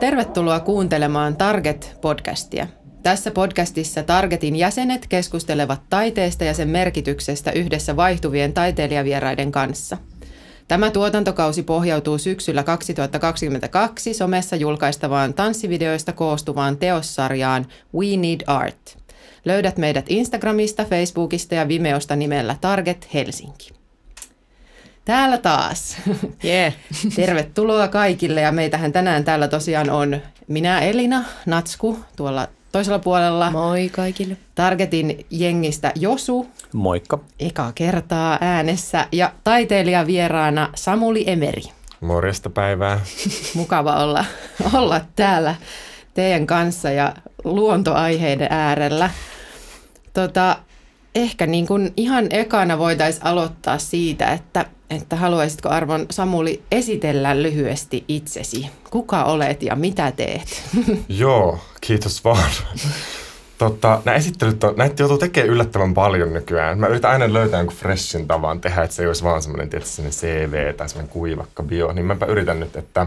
Tervetuloa kuuntelemaan Target-podcastia. Tässä podcastissa Targetin jäsenet keskustelevat taiteesta ja sen merkityksestä yhdessä vaihtuvien taiteilijavieraiden kanssa. Tämä tuotantokausi pohjautuu syksyllä 2022 somessa julkaistavaan tanssivideoista koostuvaan teossarjaan We Need Art. Löydät meidät Instagramista, Facebookista ja Vimeosta nimellä Target Helsinki. Täällä taas. Yeah. Tervetuloa kaikille ja meitähän tänään täällä tosiaan on minä Elina Natsku tuolla toisella puolella. Moi kaikille. Targetin jengistä Josu. Moikka. Eka kertaa äänessä ja taiteilija vieraana Samuli Emeri. Morjesta päivää. Mukava olla, olla täällä teidän kanssa ja luontoaiheiden äärellä. Tota, ehkä niin kuin ihan ekana voitaisiin aloittaa siitä, että, että haluaisitko Arvon Samuli esitellä lyhyesti itsesi? Kuka olet ja mitä teet? Joo, kiitos vaan. Totta, nämä esittelyt on, näitä joutuu tekemään yllättävän paljon nykyään. Mä yritän aina löytää jonkun freshin tavan tehdä, että se ei olisi vaan semmoinen, tietysti CV tai semmoinen kuivakka bio. Niin mäpä yritän nyt, että,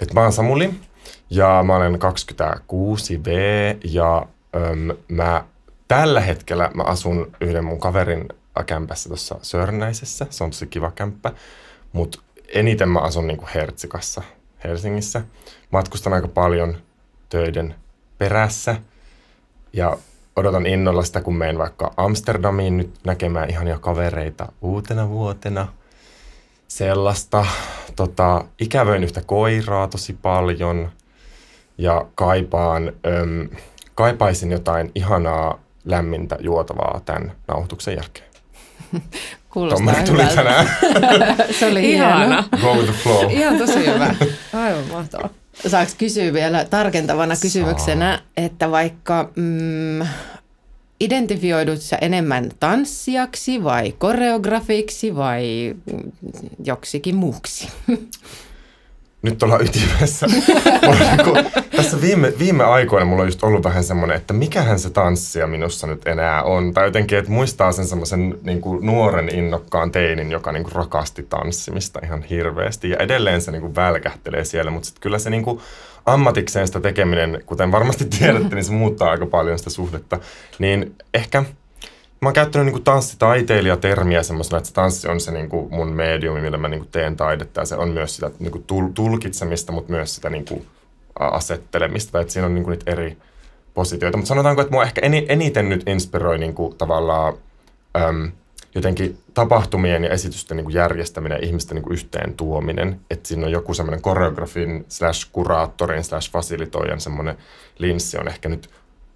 että mä oon Samuli ja mä olen 26V ja öm, mä tällä hetkellä mä asun yhden mun kaverin kämpässä tuossa Sörnäisessä. Se on tosi kiva kämppä. Mutta eniten mä asun niinku Hertsikassa Helsingissä. Matkustan aika paljon töiden perässä. Ja odotan innolla sitä, kun menen vaikka Amsterdamiin nyt näkemään ihania kavereita uutena vuotena. Sellaista. Tota, ikävöin yhtä koiraa tosi paljon. Ja kaipaan, öm, kaipaisin jotain ihanaa lämmintä juotavaa tämän nauhoituksen jälkeen. Kuulostaa Tommoinen tuli hyvältä. tänään. Se oli Ihana. hieno. Go with the flow. Ihan tosi hyvä. Aivan mahtavaa. Saanko kysyä vielä tarkentavana kysymyksenä, että vaikka mm, identifioidut sä enemmän tanssijaksi vai koreografiksi vai mm, joksikin muuksi? Nyt ollaan ytimessä. Niinku- tässä viime, viime aikoina mulla on just ollut vähän semmoinen, että mikähän se tanssija minussa nyt enää on. Tai jotenkin, että muistaa sen semmoisen niin nuoren innokkaan teinin, joka niin kuin rakasti tanssimista ihan hirveästi. Ja edelleen se niin kuin välkähtelee siellä, mutta sitten kyllä se niin kuin ammatikseen sitä tekeminen, kuten varmasti tiedätte, niin se muuttaa aika paljon sitä suhdetta. Niin ehkä Mä oon käyttänyt niinku tanssitaiteilijatermiä semmoisena, että se tanssi on se niinku mun mediumi, millä mä niinku teen taidetta. Ja se on myös sitä niinku tul- tulkitsemista, mutta myös sitä niinku a- asettelemista. Tai että siinä on niinku niitä eri positioita. Mutta sanotaanko, että mua ehkä eni- eniten nyt inspiroi niinku tavallaan äm, jotenkin tapahtumien ja esitysten niinku järjestäminen ja ihmisten niinku yhteen tuominen. Että siinä on joku semmoinen koreografin slash kuraattorin slash fasilitoijan semmoinen linssi on ehkä nyt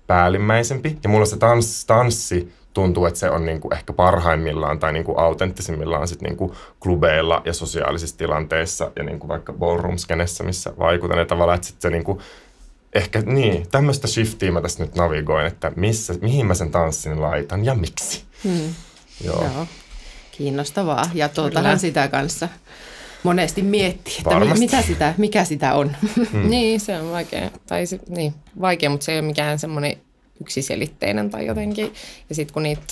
päällimmäisempi. Ja mulla se tans, tanssi tuntuu, että se on niinku ehkä parhaimmillaan tai niinku autenttisimmillaan sit niinku klubeilla ja sosiaalisissa tilanteissa ja niinku vaikka ballroom-skenessä, missä vaikutan. Ja tavallaan, että sit se niinku, ehkä niin, tämmöistä shiftiä mä tässä nyt navigoin, että missä, mihin mä sen tanssin laitan ja miksi. Hmm. Joo. Joo, kiinnostavaa. Ja tuotahan sitä kanssa monesti miettii, että mi- Varmasti. mitä sitä, mikä sitä on. Hmm. Niin, se on vaikea. Tai se, niin, vaikea, mutta se ei ole mikään semmoinen yksiselitteinen tai jotenkin. Ja sitten kun niitä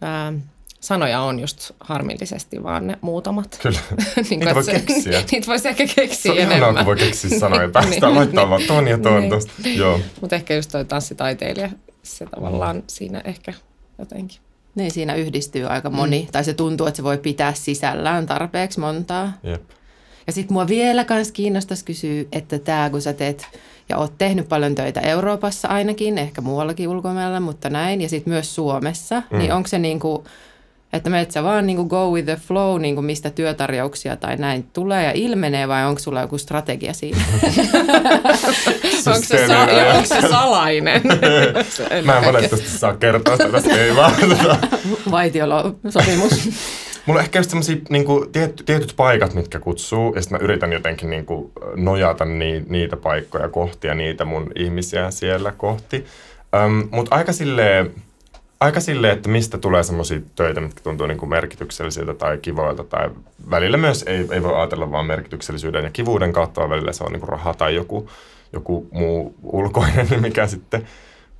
ää, sanoja on just harmillisesti vaan ne muutamat. Kyllä. niin Niitä voi se- keksiä. niitä voisi ehkä Se keksiä on ihanaa, enemmän. kun voi keksiä sanoja. Niin, Päästään niin, laittaa niin. vaan ton ja ton Niin. tosta. Joo. Mutta ehkä just toi tanssitaiteilija, se tavallaan siinä ehkä jotenkin. Niin siinä yhdistyy aika moni, tai se tuntuu, että se voi pitää sisällään tarpeeksi montaa. Jep. Ja sitten mua vielä kans kiinnostaisi kysyä, että tämä kun sä teet ja oot tehnyt paljon töitä Euroopassa ainakin, ehkä muuallakin ulkomailla, mutta näin, ja sitten myös Suomessa, mm. niin onko se niinku, että menet sä vaan niinku go with the flow, niinku mistä työtarjouksia tai näin tulee ja ilmenee, vai onko sulla joku strategia siinä? Onko se, sa- ja onko se salainen? Mä en valitettavasti saa kertoa sitä tästä, ei vaan. Tota, Vaitiolosopimus. Mulla on ehkä just semmosia niinku, tiet, tietyt paikat, mitkä kutsuu, ja sitten mä yritän jotenkin niinku, nojata ni, niitä paikkoja kohti ja niitä mun ihmisiä siellä kohti. Um, Mutta aika silleen, aika silleen, että mistä tulee semmoisia töitä, mitkä tuntuu niin kuin merkityksellisiltä tai kivoilta. Tai välillä myös ei, ei voi ajatella vaan merkityksellisyyden ja kivuuden kautta, vaan välillä se on niin kuin raha tai joku, joku muu ulkoinen, mikä sitten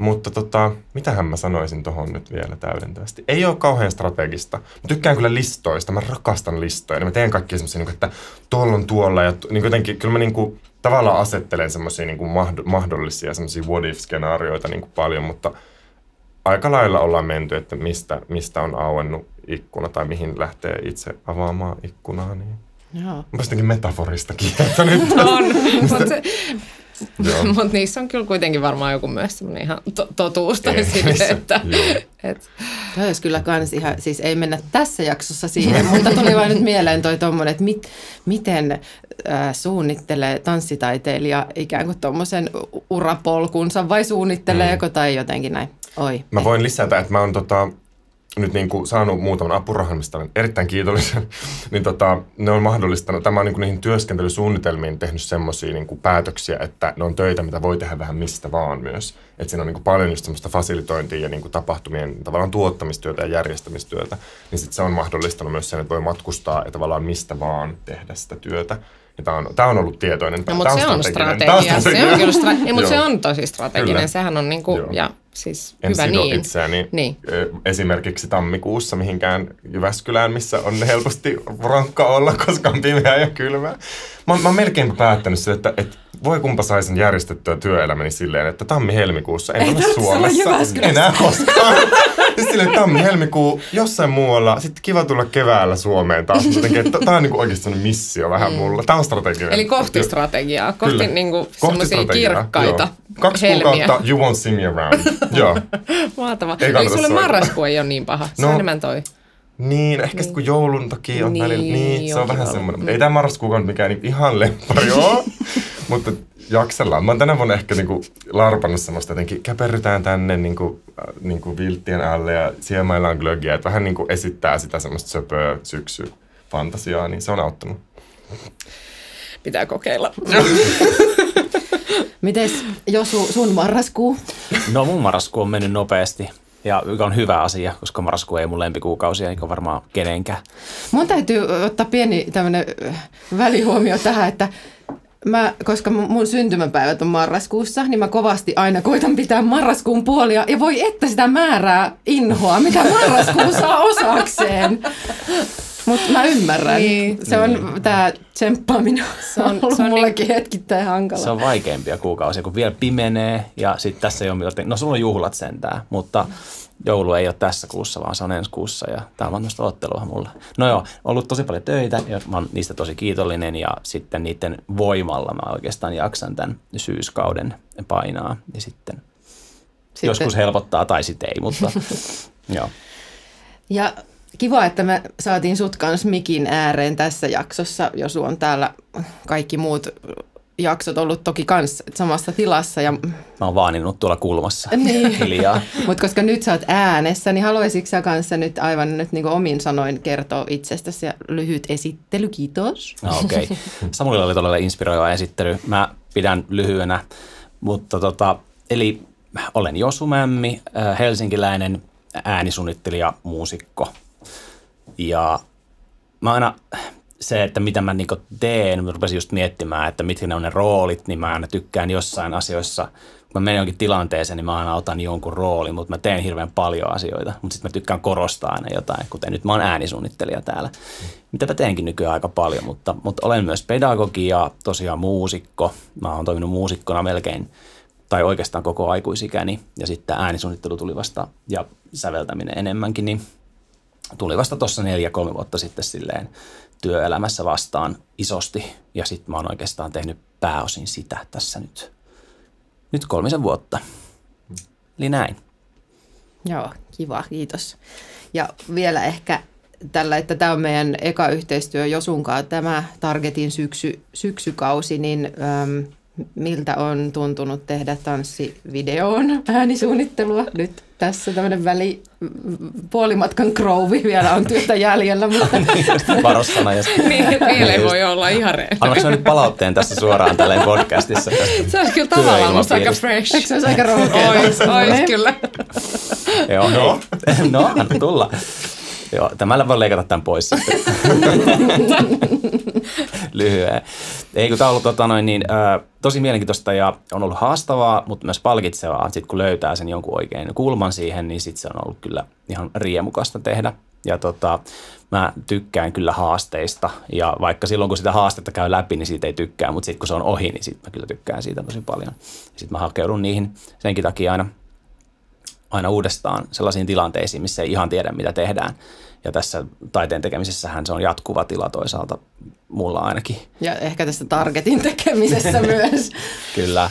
mutta tota, mitähän mä sanoisin tuohon nyt vielä täydentävästi. Ei ole kauhean strategista. Mä tykkään kyllä listoista, mä rakastan listoja. Mä teen kaikki semmoisia, niin että tuolla on tuolla. Ja niin jotenkin, kyllä mä niin kuin, tavallaan asettelen semmoisia niin mahdollisia semmoisia what if-skenaarioita niin kuin paljon, mutta aika lailla ollaan menty, että mistä, mistä on auennut ikkuna tai mihin lähtee itse avaamaan ikkunaa. Niin. Joo. Mä metaforista kieltänyt. on, mutta se, Mutta niissä on kyllä kuitenkin varmaan joku myös semmoinen ihan to- totuus tai sille, että... Et. Tämä olisi kyllä kans ihan, siis ei mennä tässä jaksossa siihen, mutta tuli vain nyt mieleen toi tommonen, että mit, miten äh, suunnittelee tanssitaiteilija ikään kuin tuommoisen urapolkunsa vai suunnitteleeko mm. tai jotenkin näin. Oi. Mä voin lisätä, että mä oon tota, nyt niin kuin saanut muutaman apurahan, mistä olen erittäin kiitollinen, niin tota, ne on mahdollistanut, tämä on niin kuin niihin työskentelysuunnitelmiin tehnyt semmoisia niin päätöksiä, että ne on töitä, mitä voi tehdä vähän mistä vaan myös. Että siinä on niin kuin paljon just semmoista fasilitointia ja niin kuin tapahtumien tavallaan tuottamistyötä ja järjestämistyötä, niin sitten se on mahdollistanut myös sen, että voi matkustaa ja tavallaan mistä vaan tehdä sitä työtä. Ja tämä on, tämä on ollut tietoinen. No, mutta se on strategia. Se on kyllä stra- ja, mutta se on tosi strateginen. Kyllä. Sehän on niin kuin, ja siis en hyvä niin. itseäni niin. esimerkiksi tammikuussa mihinkään Jyväskylään, missä on helposti rankka olla, koska on pimeää ja kylmää. Mä, mä oon melkein päättänyt se, että, että voi kumpa saisin järjestettyä työelämäni silleen, että tammi-helmikuussa en Ei ole Suomessa enää koskaan. Sitten silleen tammi-helmikuu jossain muualla, sitten kiva tulla keväällä Suomeen taas. Tämä on niinku oikeasti missio vähän mm. mulla. Tämä on strateginen. Eli kohti strategiaa, kohti niinku semmoisia kirkkaita joo. Kaksi helmiä. kuukautta, you won't see me around. joo. Mahtavaa. Eli sulle marraskuu ei ole niin paha, se no, on enemmän toi. Niin, ehkä niin. kun joulun takia on niin, välillä, niin, se on vähän semmoinen. Mm. Ei tämä marraskuukaan ole mikään niin ihan lemppari joo. mutta jaksellaan. Mä oon tänä vuonna ehkä niinku larpannut semmoista jotenkin, käperrytään tänne niinku, äh, niinku vilttien alle ja siemaillaan glögiä, että vähän niinku esittää sitä semmoista söpöä syksy fantasiaa, niin se on auttanut. Pitää kokeilla. Mites Josu, sun marraskuu? No mun marraskuu on mennyt nopeasti. Ja mikä on hyvä asia, koska marraskuu ei mun lempikuukausia, eikä varmaan kenenkään. Mun täytyy ottaa pieni tämmöinen välihuomio tähän, että mä, koska mun syntymäpäivät on marraskuussa, niin mä kovasti aina koitan pitää marraskuun puolia. Ja voi että sitä määrää inhoa, mitä marraskuu saa osakseen. Mutta mä ymmärrän. Niin. Se on niin. tämä tsemppaaminen se on, ollut se on mullekin niin, hetkittäin hankala. Se on vaikeampia kuukausia, kun vielä pimenee ja sitten tässä ei ole mitään. No sulla on juhlat sentään, mutta joulu ei ole tässä kuussa, vaan se on ensi kuussa ja tämä on vasta ottelua mulla. No joo, ollut tosi paljon töitä ja mä oon niistä tosi kiitollinen ja sitten niiden voimalla mä oikeastaan jaksan tämän syyskauden painaa ja sitten, sitten. joskus helpottaa tai sitten ei, mutta joo. Ja Kiva, että me saatiin sut kanssa mikin ääreen tässä jaksossa, jos on täällä kaikki muut jaksot ollut toki kans samassa tilassa. Ja... Mä oon vaaninut tuolla kulmassa niin. hiljaa. Mutta koska nyt sä oot äänessä, niin haluaisitko sä kanssa nyt aivan nyt niin omin sanoin kertoa itsestäsi ja lyhyt esittely, kiitos. No, Okei. Okay. Samuelilla oli todella inspiroiva esittely. Mä pidän lyhyenä, mutta tota, eli olen Josu Mämmi, äh, helsinkiläinen äänisuunnittelija, muusikko – ja mä aina se, että mitä mä niinku teen, mä rupesin just miettimään, että mitkä ne on ne roolit, niin mä aina tykkään jossain asioissa, kun mä menen jonkin tilanteeseen, niin mä aina otan jonkun roolin, mutta mä teen hirveän paljon asioita, mutta sitten mä tykkään korostaa aina jotain, kuten nyt mä oon äänisuunnittelija täällä, mitä mä teenkin nykyään aika paljon, mutta, mutta olen myös pedagogi ja tosiaan muusikko, mä oon toiminut muusikkona melkein tai oikeastaan koko aikuisikäni ja sitten äänisuunnittelu tuli vasta ja säveltäminen enemmänkin, niin tuli vasta tuossa neljä-kolme vuotta sitten silleen työelämässä vastaan isosti. Ja sitten mä oon oikeastaan tehnyt pääosin sitä tässä nyt, nyt kolmisen vuotta. Eli näin. Joo, kiva, kiitos. Ja vielä ehkä tällä, että tämä on meidän eka yhteistyö Josunkaan, tämä Targetin syksy, syksykausi, niin äm, miltä on tuntunut tehdä tanssivideoon äänisuunnittelua nyt tässä tämmöinen väli, puolimatkan krouvi vielä on työtä jäljellä. Mutta... Niin, Varossana. Ja niin, vielä ei voi olla ihan reilä. Annatko nyt palautteen tässä suoraan tälleen podcastissa? Se olisi kyllä tavallaan musta aika fresh. Eikö se olisi aika rohkea? Ois, ois kyllä. Joo, No. no, anna tulla. Joo, tämällä voi leikata tämän pois sitten. Lyhyen. Ei, kun tämä on ollut tota noin, niin, ö, tosi mielenkiintoista ja on ollut haastavaa, mutta myös palkitsevaa. Sitten kun löytää sen jonkun oikein kulman siihen, niin sitten se on ollut kyllä ihan riemukasta tehdä. Ja tota, mä tykkään kyllä haasteista ja vaikka silloin kun sitä haastetta käy läpi, niin siitä ei tykkää, mutta sitten kun se on ohi, niin sitten mä kyllä tykkään siitä tosi paljon. Sitten mä hakeudun niihin senkin takia aina aina uudestaan sellaisiin tilanteisiin, missä ei ihan tiedä, mitä tehdään. Ja tässä taiteen tekemisessähän se on jatkuva tila toisaalta, mulla ainakin. Ja ehkä tässä targetin tekemisessä myös. Kyllä.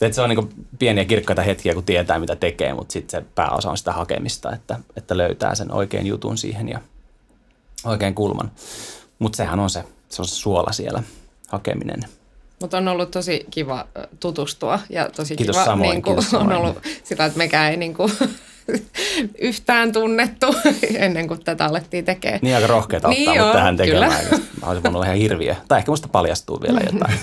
Et se on niin pieniä kirkkaita hetkiä, kun tietää, mitä tekee, mutta sitten se pääosa on sitä hakemista, että, että löytää sen oikean jutun siihen ja oikean kulman. Mutta sehän on se, se on se suola siellä, hakeminen. Mutta on ollut tosi kiva tutustua ja tosi Kiitos kiva, samoin, niin kuin, kiitos on samoin. ollut sillä, että mekään ei niin kuin, yhtään tunnettu ennen kuin tätä alettiin tekemään. Niin aika rohkeata ottaa Niin mut joo, tähän tekemään. kyllä. Mä olisin voinut olla ihan hirviö. Tai ehkä musta paljastuu vielä jotain.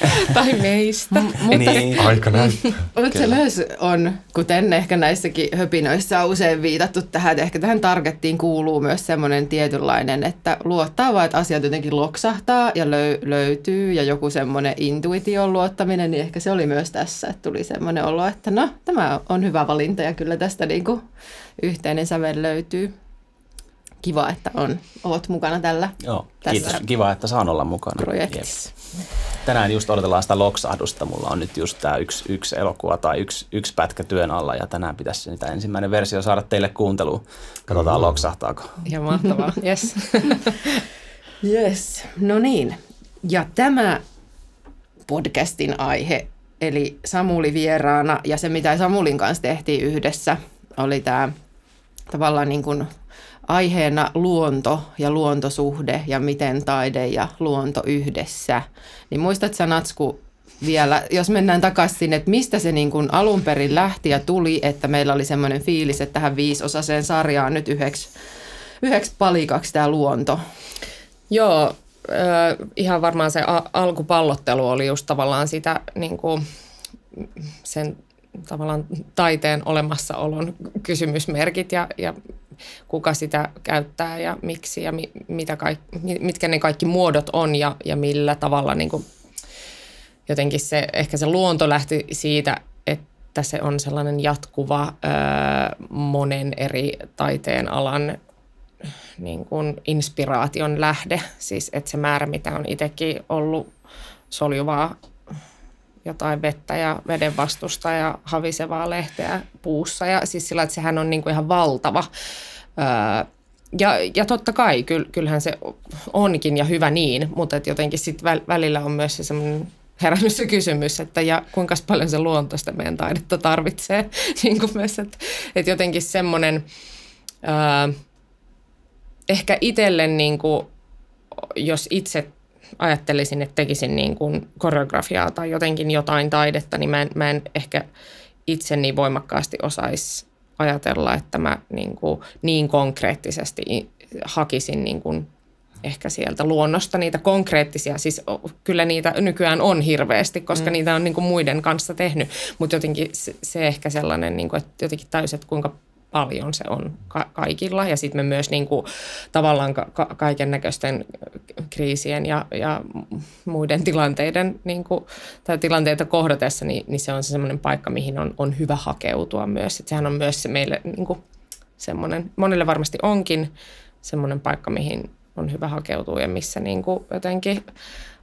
tai meistä. Mutta niin. Aika näyttää. Mutta se myös on, kuten ehkä näissäkin höpinöissä on usein viitattu tähän, että ehkä tähän targettiin kuuluu myös semmoinen tietynlainen, että luottaa vaan, että asiat jotenkin loksahtaa ja löy- löytyy ja joku semmoinen intuition luottaminen, niin ehkä se oli myös tässä, että tuli semmoinen olo, että no tämä on hyvä valinta ja kyllä tästä niinku yhteinen sävel löytyy. Kiva, että on, oot mukana tällä Joo, Tässä kiitos. Kiva, että saan olla mukana. projektissa. Jep. Tänään just odotellaan sitä loksahdusta. Mulla on nyt just tämä yksi, yksi elokuva tai yksi, yksi pätkä työn alla ja tänään pitäisi niitä ensimmäinen versio saada teille kuunteluun. Katsotaan loksahtaako. Ihan mahtavaa, yes. Yes, no niin. Ja tämä podcastin aihe, eli Samuli vieraana ja se, mitä Samulin kanssa tehtiin yhdessä, oli tämä tavallaan niin kuin aiheena luonto ja luontosuhde ja miten taide ja luonto yhdessä. Niin muistatko sä Natsku vielä, jos mennään takaisin sinne, että mistä se niin kuin alun perin lähti ja tuli, että meillä oli semmoinen fiilis, että tähän viisosaseen sarjaan nyt yhdeksi, yhdeksi palikaksi tämä luonto. Joo, ihan varmaan se alkupallottelu oli just tavallaan sitä niin kuin, sen tavallaan taiteen olemassaolon kysymysmerkit ja, ja kuka sitä käyttää ja miksi ja mi, mitä kaik, mi- mitkä ne kaikki muodot on ja, ja millä tavalla niin kuin, jotenkin se, ehkä se luonto lähti siitä, että se on sellainen jatkuva ö, monen eri taiteen alan niin kuin inspiraation lähde. Siis että se määrä, mitä on itsekin ollut soljuvaa jotain vettä ja veden vastusta ja havisevaa lehteä puussa. Ja siis sillä, että sehän on niin kuin ihan valtava. Öö, ja, ja totta kai, kyll, kyllähän se onkin ja hyvä niin, mutta et jotenkin sitten välillä on myös se semmoinen herännyt se kysymys, että ja kuinka paljon se luonto sitä meidän taidetta tarvitsee. niin kuin myös, että, että jotenkin semmoinen... Öö, ehkä itselle, niin kuin, jos itse ajattelisin, että tekisin niin kuin koreografiaa tai jotenkin jotain taidetta, niin mä en, mä en ehkä itse niin voimakkaasti osaisi ajatella, että mä niin, kuin niin konkreettisesti hakisin niin kuin ehkä sieltä luonnosta niitä konkreettisia, siis kyllä niitä nykyään on hirveästi, koska mm. niitä on niin kuin muiden kanssa tehnyt, mutta jotenkin se, se ehkä sellainen, niin kuin, että jotenkin täysin, että kuinka paljon se on ka- kaikilla. Ja sitten me myös niin kuin, tavallaan ka- kaiken näköisten kriisien ja, ja muiden tilanteiden niin kuin, tai tilanteita kohdatessa, niin, niin se on se semmoinen paikka, mihin on, on hyvä hakeutua myös. Et sehän on myös se meille niin kuin, semmoinen, monille varmasti onkin semmoinen paikka, mihin on hyvä hakeutua ja missä niin kuin, jotenkin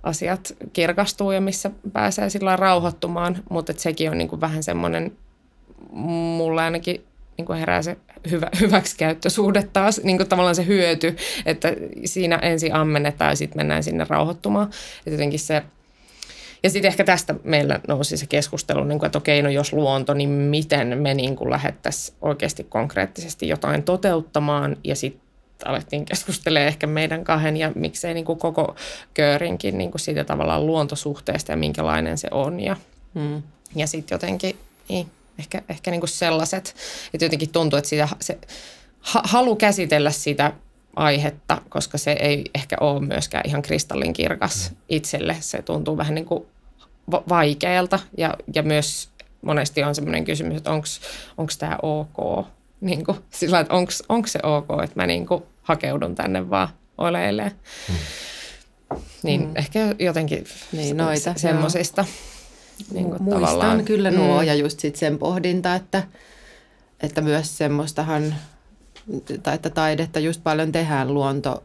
asiat kirkastuu ja missä pääsee sillä rauhoittumaan, mutta sekin on niin kuin, vähän semmoinen mulle ainakin niin kuin herää se hyvä, hyväksikäyttösuhde taas, niin kuin tavallaan se hyöty, että siinä ensin ammennetaan ja sitten mennään sinne rauhoittumaan. Että jotenkin se, ja sitten ehkä tästä meillä nousi se keskustelu, niin kuin, että okei, no jos luonto, niin miten me niin kuin lähdettäisiin oikeasti konkreettisesti jotain toteuttamaan ja sitten alettiin keskustelemaan ehkä meidän kahden ja miksei niin kuin koko köörinkin niin kuin siitä tavallaan luontosuhteesta ja minkälainen se on ja, Hmm. ja sitten jotenkin, niin, ehkä, ehkä niin kuin sellaiset, että jotenkin tuntuu, että sitä, se ha, halu käsitellä sitä aihetta, koska se ei ehkä ole myöskään ihan kristallinkirkas itselle. Se tuntuu vähän niin kuin va- vaikealta ja, ja myös monesti on semmoinen kysymys, että onko tämä ok. Niin kuin, sillä että onko se ok, että mä niin kuin hakeudun tänne vaan oleilleen. Hmm. Niin hmm. ehkä jotenkin niin, noita, se, semmoisista. Niin kuin Muistan tavallaan. kyllä nuo mm. ja just sit sen pohdinta, että, että myös semmoistahan, tai että taidetta just paljon tehdään luonto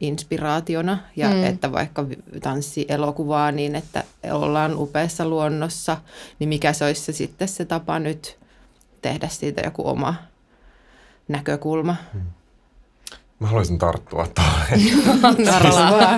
inspiraationa ja mm. että vaikka tanssielokuvaa niin, että ollaan upeassa luonnossa, niin mikä se olisi se sitten se tapa nyt tehdä siitä joku oma näkökulma. Mm. Mä haluaisin tarttua tuohon.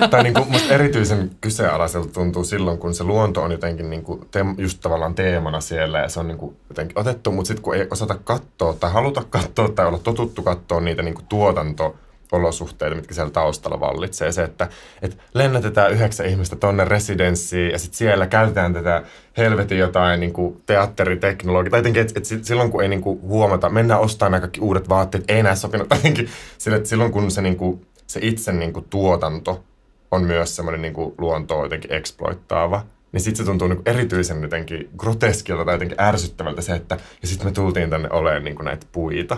tai niin kuin musta erityisen kyseenalaiselta tuntuu silloin, kun se luonto on jotenkin niin kuin te, just tavallaan teemana siellä ja se on niin kuin jotenkin otettu, mutta sitten kun ei osata katsoa tai haluta katsoa tai olla totuttu katsoa niitä niin kuin tuotanto olosuhteita, mitkä siellä taustalla vallitsee. Se, että, että lennätetään yhdeksän ihmistä tonne residenssiin ja sitten siellä käytetään tätä helvetin jotain niin kuin teatteriteknologiaa. Tai jotenkin, että, että silloin kun ei niin kuin huomata, mennään ostamaan nämä kaikki uudet vaatteet, ei näe sopinut. Tai jotenkin, että silloin kun se, niin kuin, se itse niin kuin tuotanto on myös semmoinen niin luontoa jotenkin exploittaava, niin sitten se tuntuu niin erityisen jotenkin groteskilta tai jotenkin ärsyttävältä se, että ja sitten me tultiin tänne olemaan niin näitä puita.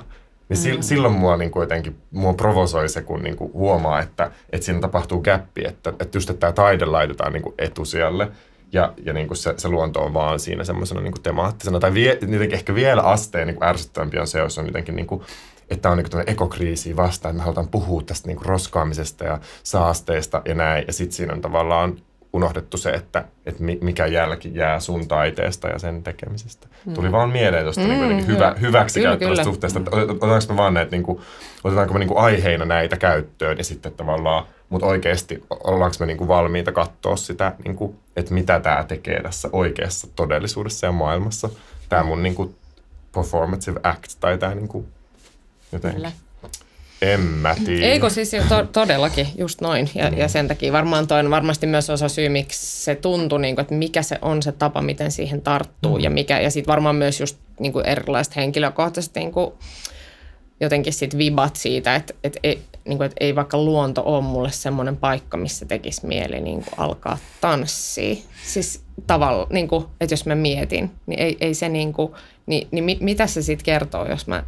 Niin mm. silloin mua niin kuin jotenkin, mua provosoi se, kun niin kuin huomaa, että, että siinä tapahtuu gappi, että, että just että tämä taide laitetaan niin kuin etusijalle ja, ja niin kuin se, se luonto on vaan siinä semmoisena niin kuin temaattisena. Tai vie, jotenkin ehkä vielä asteen niin kuin ärsyttävämpi on se, jos on jotenkin niin kuin, että on niin ekokriisi vastaan, että me halutaan puhua tästä niin kuin roskaamisesta ja saasteista ja näin. Ja sitten siinä on tavallaan unohdettu se, että, että mikä jälki jää sun taiteesta ja sen tekemisestä. Mm. Tuli vaan mieleen tuosta niin mm, niin hyvä, hyväksi käyttävästä suhteesta, että otetaanko me vaan näitä, niin kuin, otetaanko me niin kuin aiheina näitä käyttöön ja sitten tavallaan, mutta oikeasti ollaanko me niin kuin valmiita katsoa sitä, niin kuin, että mitä tämä tekee tässä oikeassa todellisuudessa ja maailmassa. Tämä mun niin kuin performative act tai tämä niin kuin, jotenkin. Kyllä. En mä tiedä. Eikö siis to, todellakin, just noin. Ja, mm. ja sen takia varmaan toi on varmasti myös osa syy, miksi se tuntuu, niin kuin, että mikä se on se tapa, miten siihen tarttuu. Mm. Ja, mikä, ja sitten varmaan myös just niin kuin erilaiset henkilökohtaiset niin kuin, jotenkin sit vibat siitä, että, että, ei, niin kuin, että ei vaikka luonto ole mulle semmoinen paikka, missä tekisi mieli niin kuin alkaa tanssia. Siis tavalla, niin kuin, että jos mä mietin, niin ei, ei se niin kuin, niin, niin mitä se sitten kertoo, jos mä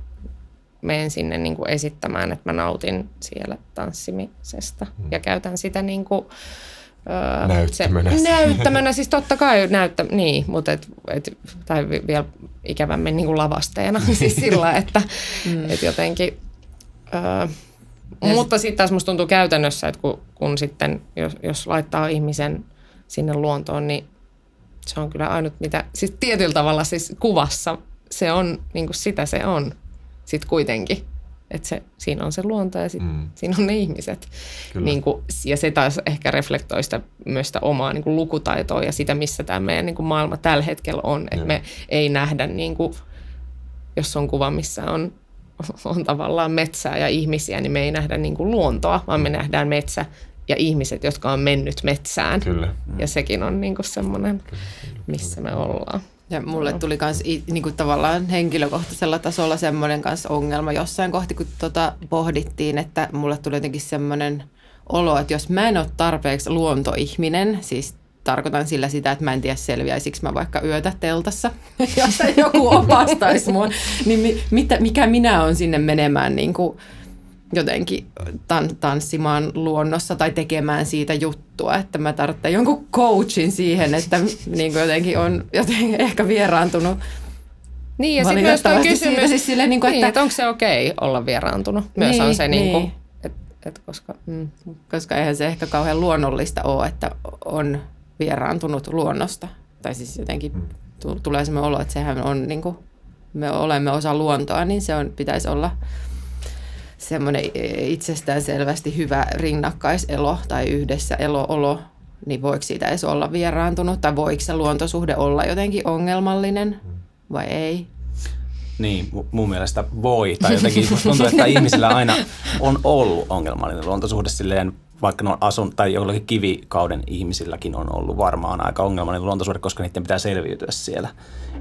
menen sinne niin kuin esittämään, että mä nautin siellä tanssimisesta mm. ja käytän sitä niin kuin, öö, näyttämönä. Se, näyttämönä, siis totta kai näyttä, niin, mutta et, et, tai vielä ikävämmin niin kuin lavasteena, siis sillä, että mm. et jotenkin, öö, mutta sitten taas musta tuntuu käytännössä, että kun, kun sitten, jos, jos laittaa ihmisen sinne luontoon, niin se on kyllä ainut mitä, siis tietyllä tavalla siis kuvassa se on, niin kuin sitä se on sitten kuitenkin. Että se, siinä on se luonto ja sit mm. siinä on ne ihmiset. Niin kuin, ja se taas ehkä reflektoi sitä, myös sitä omaa niin kuin lukutaitoa ja sitä, missä tämä meidän niin kuin maailma tällä hetkellä on. Että me ei nähdä, niin kuin, jos on kuva, missä on, on tavallaan metsää ja ihmisiä, niin me ei nähdä niin kuin luontoa, vaan me mm. nähdään metsä ja ihmiset, jotka on mennyt metsään. Kyllä. Ja sekin on niin kuin semmoinen, missä me ollaan. Ja mulle tuli myös niin kuin tavallaan henkilökohtaisella tasolla semmoinen kanssa ongelma jossain kohti, kun tota pohdittiin, että mulle tuli jotenkin semmoinen olo, että jos mä en ole tarpeeksi luontoihminen, siis tarkoitan sillä sitä, että mä en tiedä selviäisikö mä vaikka yötä teltassa, jos joku opastaisi mua, niin mitä, mikä minä on sinne menemään niin kuin jotenkin tan- tanssimaan luonnossa tai tekemään siitä juttua, että mä tarvitsen jonkun coachin siihen, että niin kuin jotenkin on jotenkin ehkä vieraantunut niin, ja sitten myös tuo kysymys, siitä, siis sille, niin kuin, niin, että, että onko se okei okay olla vieraantunut? Myös niin, on se, niin kuin, niin. että, että koska, mm. koska eihän se ehkä kauhean luonnollista ole, että on vieraantunut luonnosta. Tai siis jotenkin tulee sellainen olo, että sehän on, niin kuin, me olemme osa luontoa, niin se on, pitäisi olla semmoinen itsestään selvästi hyvä rinnakkaiselo tai yhdessä eloolo, niin voiko siitä edes olla vieraantunut tai voiko se luontosuhde olla jotenkin ongelmallinen vai ei? Niin, mun mielestä voi. Tai jotenkin tuntuu, että ihmisillä aina on ollut ongelmallinen luontosuhde silleen, vaikka ne on asun, tai jollakin kivikauden ihmisilläkin on ollut varmaan aika ongelmallinen luontosuhde, koska niiden pitää selviytyä siellä.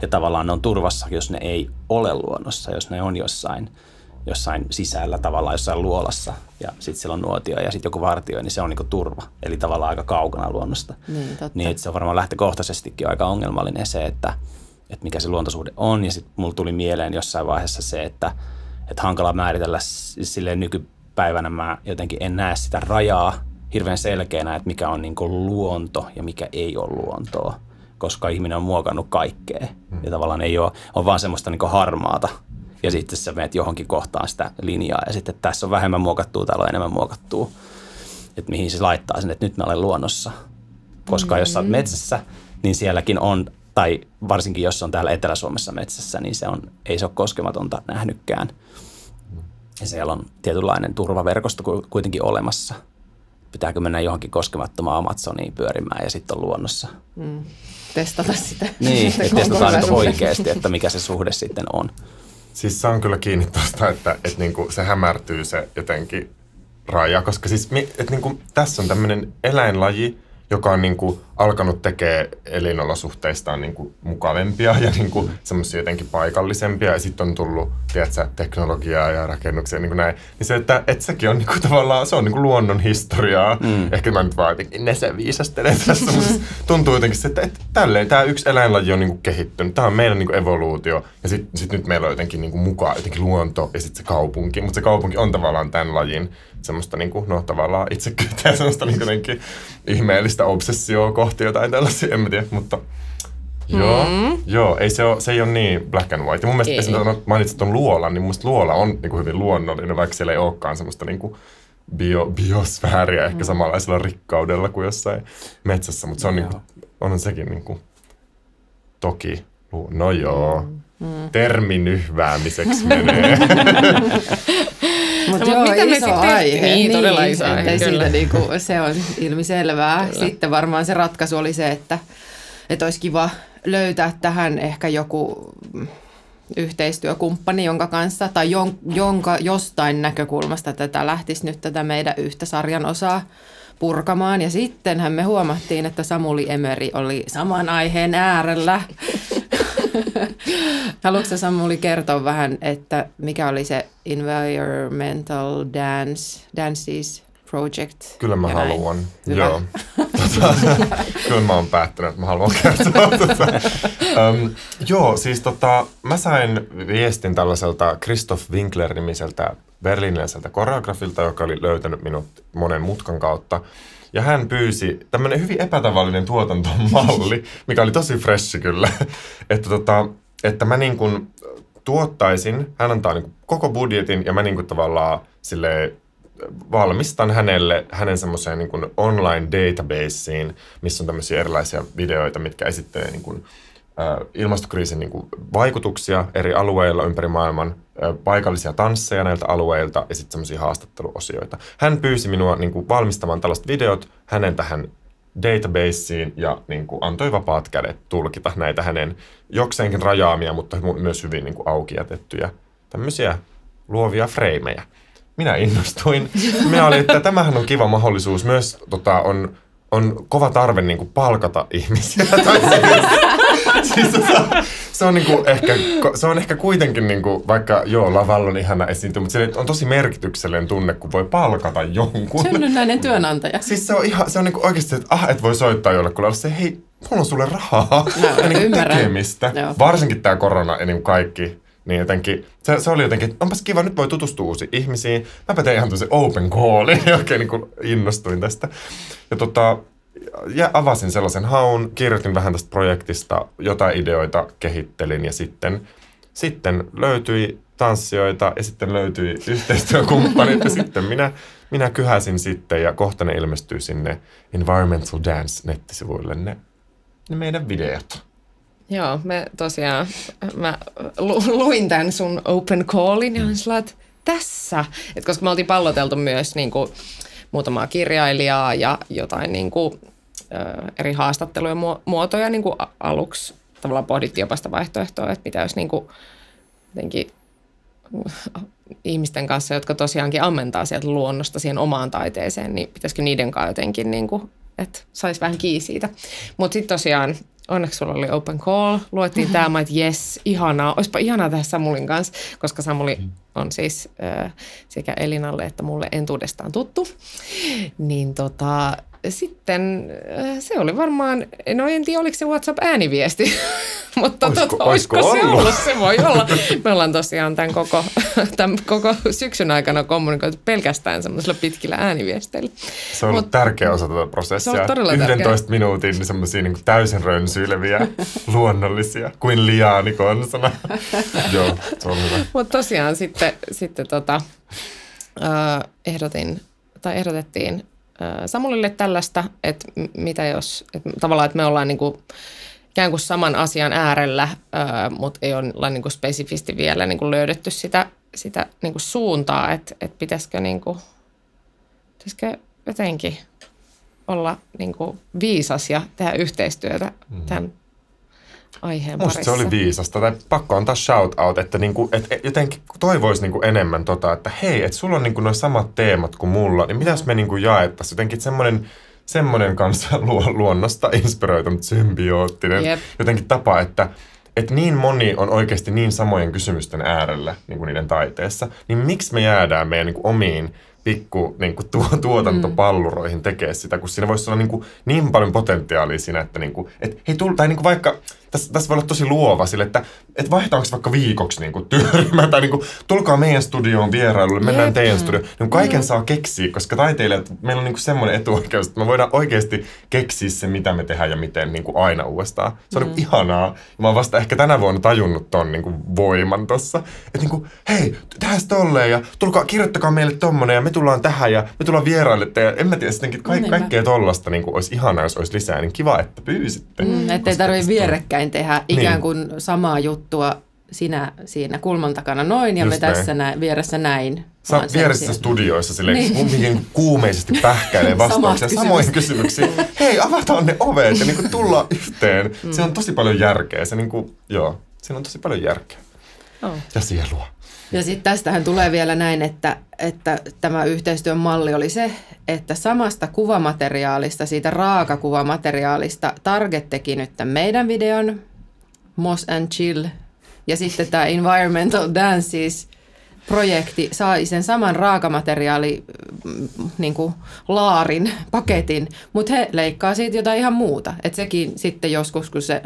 Ja tavallaan ne on turvassa, jos ne ei ole luonnossa, jos ne on jossain – jossain sisällä tavallaan jossain luolassa ja sitten siellä on nuotio ja sitten joku vartio, niin se on niinku turva. Eli tavallaan aika kaukana luonnosta. Niin, totta. niin se on varmaan lähtökohtaisestikin aika ongelmallinen se, että että mikä se luontosuhde on. Ja sitten mulla tuli mieleen jossain vaiheessa se, että, että hankala määritellä silleen nykypäivänä mä jotenkin en näe sitä rajaa hirveän selkeänä, että mikä on niin luonto ja mikä ei ole luontoa, koska ihminen on muokannut kaikkea. Ja tavallaan ei ole, on vaan semmoista niin harmaata. Ja sitten sä menet johonkin kohtaan sitä linjaa ja sitten tässä on vähemmän muokattua, täällä on enemmän muokattua. Että mihin se laittaa sen, että nyt mä olen luonnossa. Koska mm-hmm. jos sä oot metsässä, niin sielläkin on, tai varsinkin jos on täällä Etelä-Suomessa metsässä, niin se on, ei se ole koskematonta nähnytkään. Ja siellä on tietynlainen turvaverkosto kuitenkin olemassa – pitääkö mennä johonkin koskemattomaan Amazoniin pyörimään ja sitten on luonnossa. Mm. Testata sitä. Niin, testataan nyt oikeasti, että mikä se suhde sitten on. Siis se on kyllä kiinni tuosta, että, että niinku se hämärtyy se jotenkin raja, koska siis että niinku, tässä on tämmöinen eläinlaji, joka on niin kuin alkanut tekemään elinolosuhteistaan niin kuin mukavempia ja niin kuin semmoisia jotenkin paikallisempia. Ja sitten on tullut, tiedätkö, teknologiaa ja rakennuksia niin kuin näin. Niin se, että, että sekin on niin kuin tavallaan, se on niin kuin luonnon historiaa. Mm. Ehkä mä nyt vaan jotenkin ne se viisastelen tässä, mutta tuntuu jotenkin se, että, että tälleen tämä yksi eläinlaji on niin kuin kehittynyt. Tämä on meidän niin kuin evoluutio. Ja sitten sit nyt meillä on jotenkin niin kuin mukaan jotenkin luonto ja sitten se kaupunki. Mutta se kaupunki on tavallaan tämän lajin semmoista niin kuin, no tavallaan itsekyyttä ja semmoista niin kuin ihmeellistä obsessioa kohti jotain tällaisia, en mä tiedä, mutta Joo, mm. joo ei se, ole, se ei ole niin black and white. Ja mun mielestä esimerkiksi mainitsit tuon luolan, niin mun mielestä luola on niin kuin hyvin luonnollinen, vaikka siellä ei olekaan semmoista niin kuin bio, biosfääriä ehkä mm. samanlaisella rikkaudella kuin jossain metsässä, mutta se on, niin kuin, on sekin niin kuin, toki, no joo, mm. mm. terminyhväämiseksi menee. Mutta no, joo, mitä iso aihe. Niin, niin, todella iso aihe. Siitä niinku, se on ilmiselvää. Kyllä. Sitten varmaan se ratkaisu oli se, että, että olisi kiva löytää tähän ehkä joku yhteistyökumppani, jonka kanssa tai jon, jonka jostain näkökulmasta tätä lähtisi nyt tätä meidän yhtä sarjan osaa purkamaan. Ja sittenhän me huomattiin, että Samuli Emeri oli saman aiheen äärellä. Haluatko Samuli kertoa vähän, että mikä oli se Environmental Dance, Dances Project? Kyllä mä haluan, Hyvä. joo. Tota, kyllä mä oon päättänyt, että mä haluan kertoa. Tota. Um, joo, siis tota, mä sain viestin tällaiselta Christoph Winkler-nimiseltä berliiniläiseltä koreografilta, joka oli löytänyt minut monen mutkan kautta. Ja hän pyysi tämmöinen hyvin epätavallinen tuotantomalli, mikä oli tosi freshi kyllä, että, tota, että mä niin kuin tuottaisin, hän antaa niin kuin koko budjetin ja mä niin kuin tavallaan sille valmistan hänelle hänen semmoiseen niin kuin online databaseen, missä on tämmöisiä erilaisia videoita, mitkä esittelee niin kuin, ilmastokriisin niin kuin vaikutuksia eri alueilla ympäri maailman, paikallisia tansseja näiltä alueilta ja sitten semmoisia haastatteluosioita. Hän pyysi minua niin kuin, valmistamaan tällaiset videot hänen tähän databaseen ja niin kuin, antoi vapaat kädet tulkita näitä hänen jokseenkin rajaamia, mutta myös hyvin niin kuin, auki jätettyjä tämmöisiä luovia freimejä. Minä innostuin. Minä olin, että tämähän on kiva mahdollisuus. Myös tota, on, on kova tarve niin kuin, palkata ihmisiä. siis se on, se on, niinku ehkä, se on ehkä kuitenkin, niinku, vaikka joo, Laval on ihana esiinty, mutta se on tosi merkityksellinen tunne, kun voi palkata jonkun. Synnynnäinen työnantaja. Siis se on, ihan, se on niinku oikeasti, että ah, et voi soittaa jollekulle, se hei, mulla on sulle rahaa no, niinku tekemistä. Joo. Varsinkin tämä korona ja niinku kaikki niin jotenkin, se, se oli jotenkin, onpas kiva, nyt voi tutustua uusiin ihmisiin. Mäpä tein ihan se open callin ja oikein niin innostuin tästä. Ja tota, ja avasin sellaisen haun, kirjoitin vähän tästä projektista, jotain ideoita kehittelin ja sitten, sitten löytyi tanssijoita ja sitten löytyi yhteistyökumppanit ja sitten minä, minä kyhäsin sitten ja kohta ne ilmestyy sinne Environmental Dance nettisivuille ne, ne meidän videot. Joo, me tosiaan, mä lu, luin tämän sun open callin ja mm. että tässä, Et koska me oltiin palloteltu myös niin kuin, muutamaa kirjailijaa ja jotain niin kuin, eri haastattelujen muotoja niin kuin aluksi tavallaan pohdittiin jopa sitä vaihtoehtoa, että mitä jos niin kuin, jotenkin ihmisten kanssa, jotka tosiaankin ammentaa sieltä luonnosta siihen omaan taiteeseen, niin pitäisikö niiden kanssa jotenkin, niin kuin, että saisi vähän kiinni siitä. Mutta sitten tosiaan onneksi sulla oli open call, luettiin mm-hmm. tämä, että jes, ihanaa, olisipa ihanaa tehdä Samulin kanssa, koska Samuli mm. On siis sekä Elinalle että mulle entuudestaan tuttu. Niin tota, sitten äh, se oli varmaan, no en tiedä oliko se WhatsApp-ääniviesti, mutta Oisko- tota, oisko olisiko se ollut? ollut, se voi olla. Me ollaan tosiaan tämän koko, tämän koko syksyn aikana kommunikoitu pelkästään semmoisilla pitkillä ääniviesteillä. Se on ollut Mut- tärkeä osa tätä prosessia. Se on todella tärkeä. 11 minuutin semmoisia niin täysin rönsyileviä, luonnollisia, kuin liaani konsana. Joo, se on hyvä. Mutta tosiaan sitten, sitten tota, ehdotin, tai ehdotettiin Samulille tällaista, että mitä jos, että tavallaan, että me ollaan niinku ikään kuin saman asian äärellä, mutta ei olla niinku spesifisti vielä niinku löydetty sitä, sitä niinku suuntaa, että et pitäisikö, niinku, pitäisikö jotenkin olla niinku viisas ja tehdä yhteistyötä tämän aiheen Musta parissa. se oli viisasta, tai pakko antaa shout out, että niinku, et, et jotenkin toivoisi niinku enemmän tota, että hei, että sulla on niinku noin samat teemat kuin mulla, niin mitäs me niinku jaettaisiin? Jotenkin semmoinen semmoinen kanssa luo, luonnosta inspiroitunut symbioottinen Jep. jotenkin tapa, että että niin moni on oikeasti niin samojen kysymysten äärellä niin kuin niiden taiteessa, niin miksi me jäädään meidän niin kuin omiin pikku niin kuin tuo, tuotantopalluroihin tekemään sitä, kun siinä voisi olla niin, kuin, niin paljon potentiaalia siinä, että niin kuin, et, hei, tul, tai niin kuin vaikka, tässä, tässä voi olla tosi luova sille, että et vaihdetaanko vaikka viikoksi niin kuin työryhmä, tai niin kuin, tulkaa meidän studioon vierailulle, mennään Jep. teidän studioon. Niin kaiken saa keksiä, koska taiteilijat, meillä on niin kuin semmoinen etuoikeus, että me voidaan oikeasti keksiä se, mitä me tehdään ja miten niin kuin aina uudestaan. Se on mm. ihanaa. Ja mä oon vasta ehkä tänä vuonna tajunnut ton niin kuin voiman tossa. Että niin kuin, hei, tehdään tolleen ja tulkaa, kirjoittakaa meille tommonen ja me tullaan tähän ja me tullaan vieraille. Ja en mä tiedä, sitten ka- kaikkea tollasta niin kuin olisi ihanaa, jos olisi lisää. Niin kiva, että pyysitte. Mm, ettei Koska tarvitse vierekkäin tehdä ikään Niin. kuin samaa juttua sinä siinä kulman takana noin ja Just me näin. tässä nä- vieressä näin. Sä sen vieressä sijaan. studioissa silleen Niin. kuumeisesti pähkäilee vastauksia samoihin kysymyksiin. Hei, avataan ne ovet ja niinku tullaan yhteen. Mm. Siinä on tosi paljon järkeä. Se niinku, joo, siinä on tosi paljon järkeä. Oh. Ja sielua. Ja sitten tästähän tulee vielä näin, että, että tämä yhteistyön malli oli se, että samasta kuvamateriaalista, siitä raakakuvamateriaalista, Target teki nyt tämän meidän videon, Moss and Chill, ja sitten tämä Environmental Dances projekti sai sen saman raakamateriaali mm, niin kuin laarin, paketin, mutta he leikkaa siitä jotain ihan muuta. Että sekin sitten joskus, kun se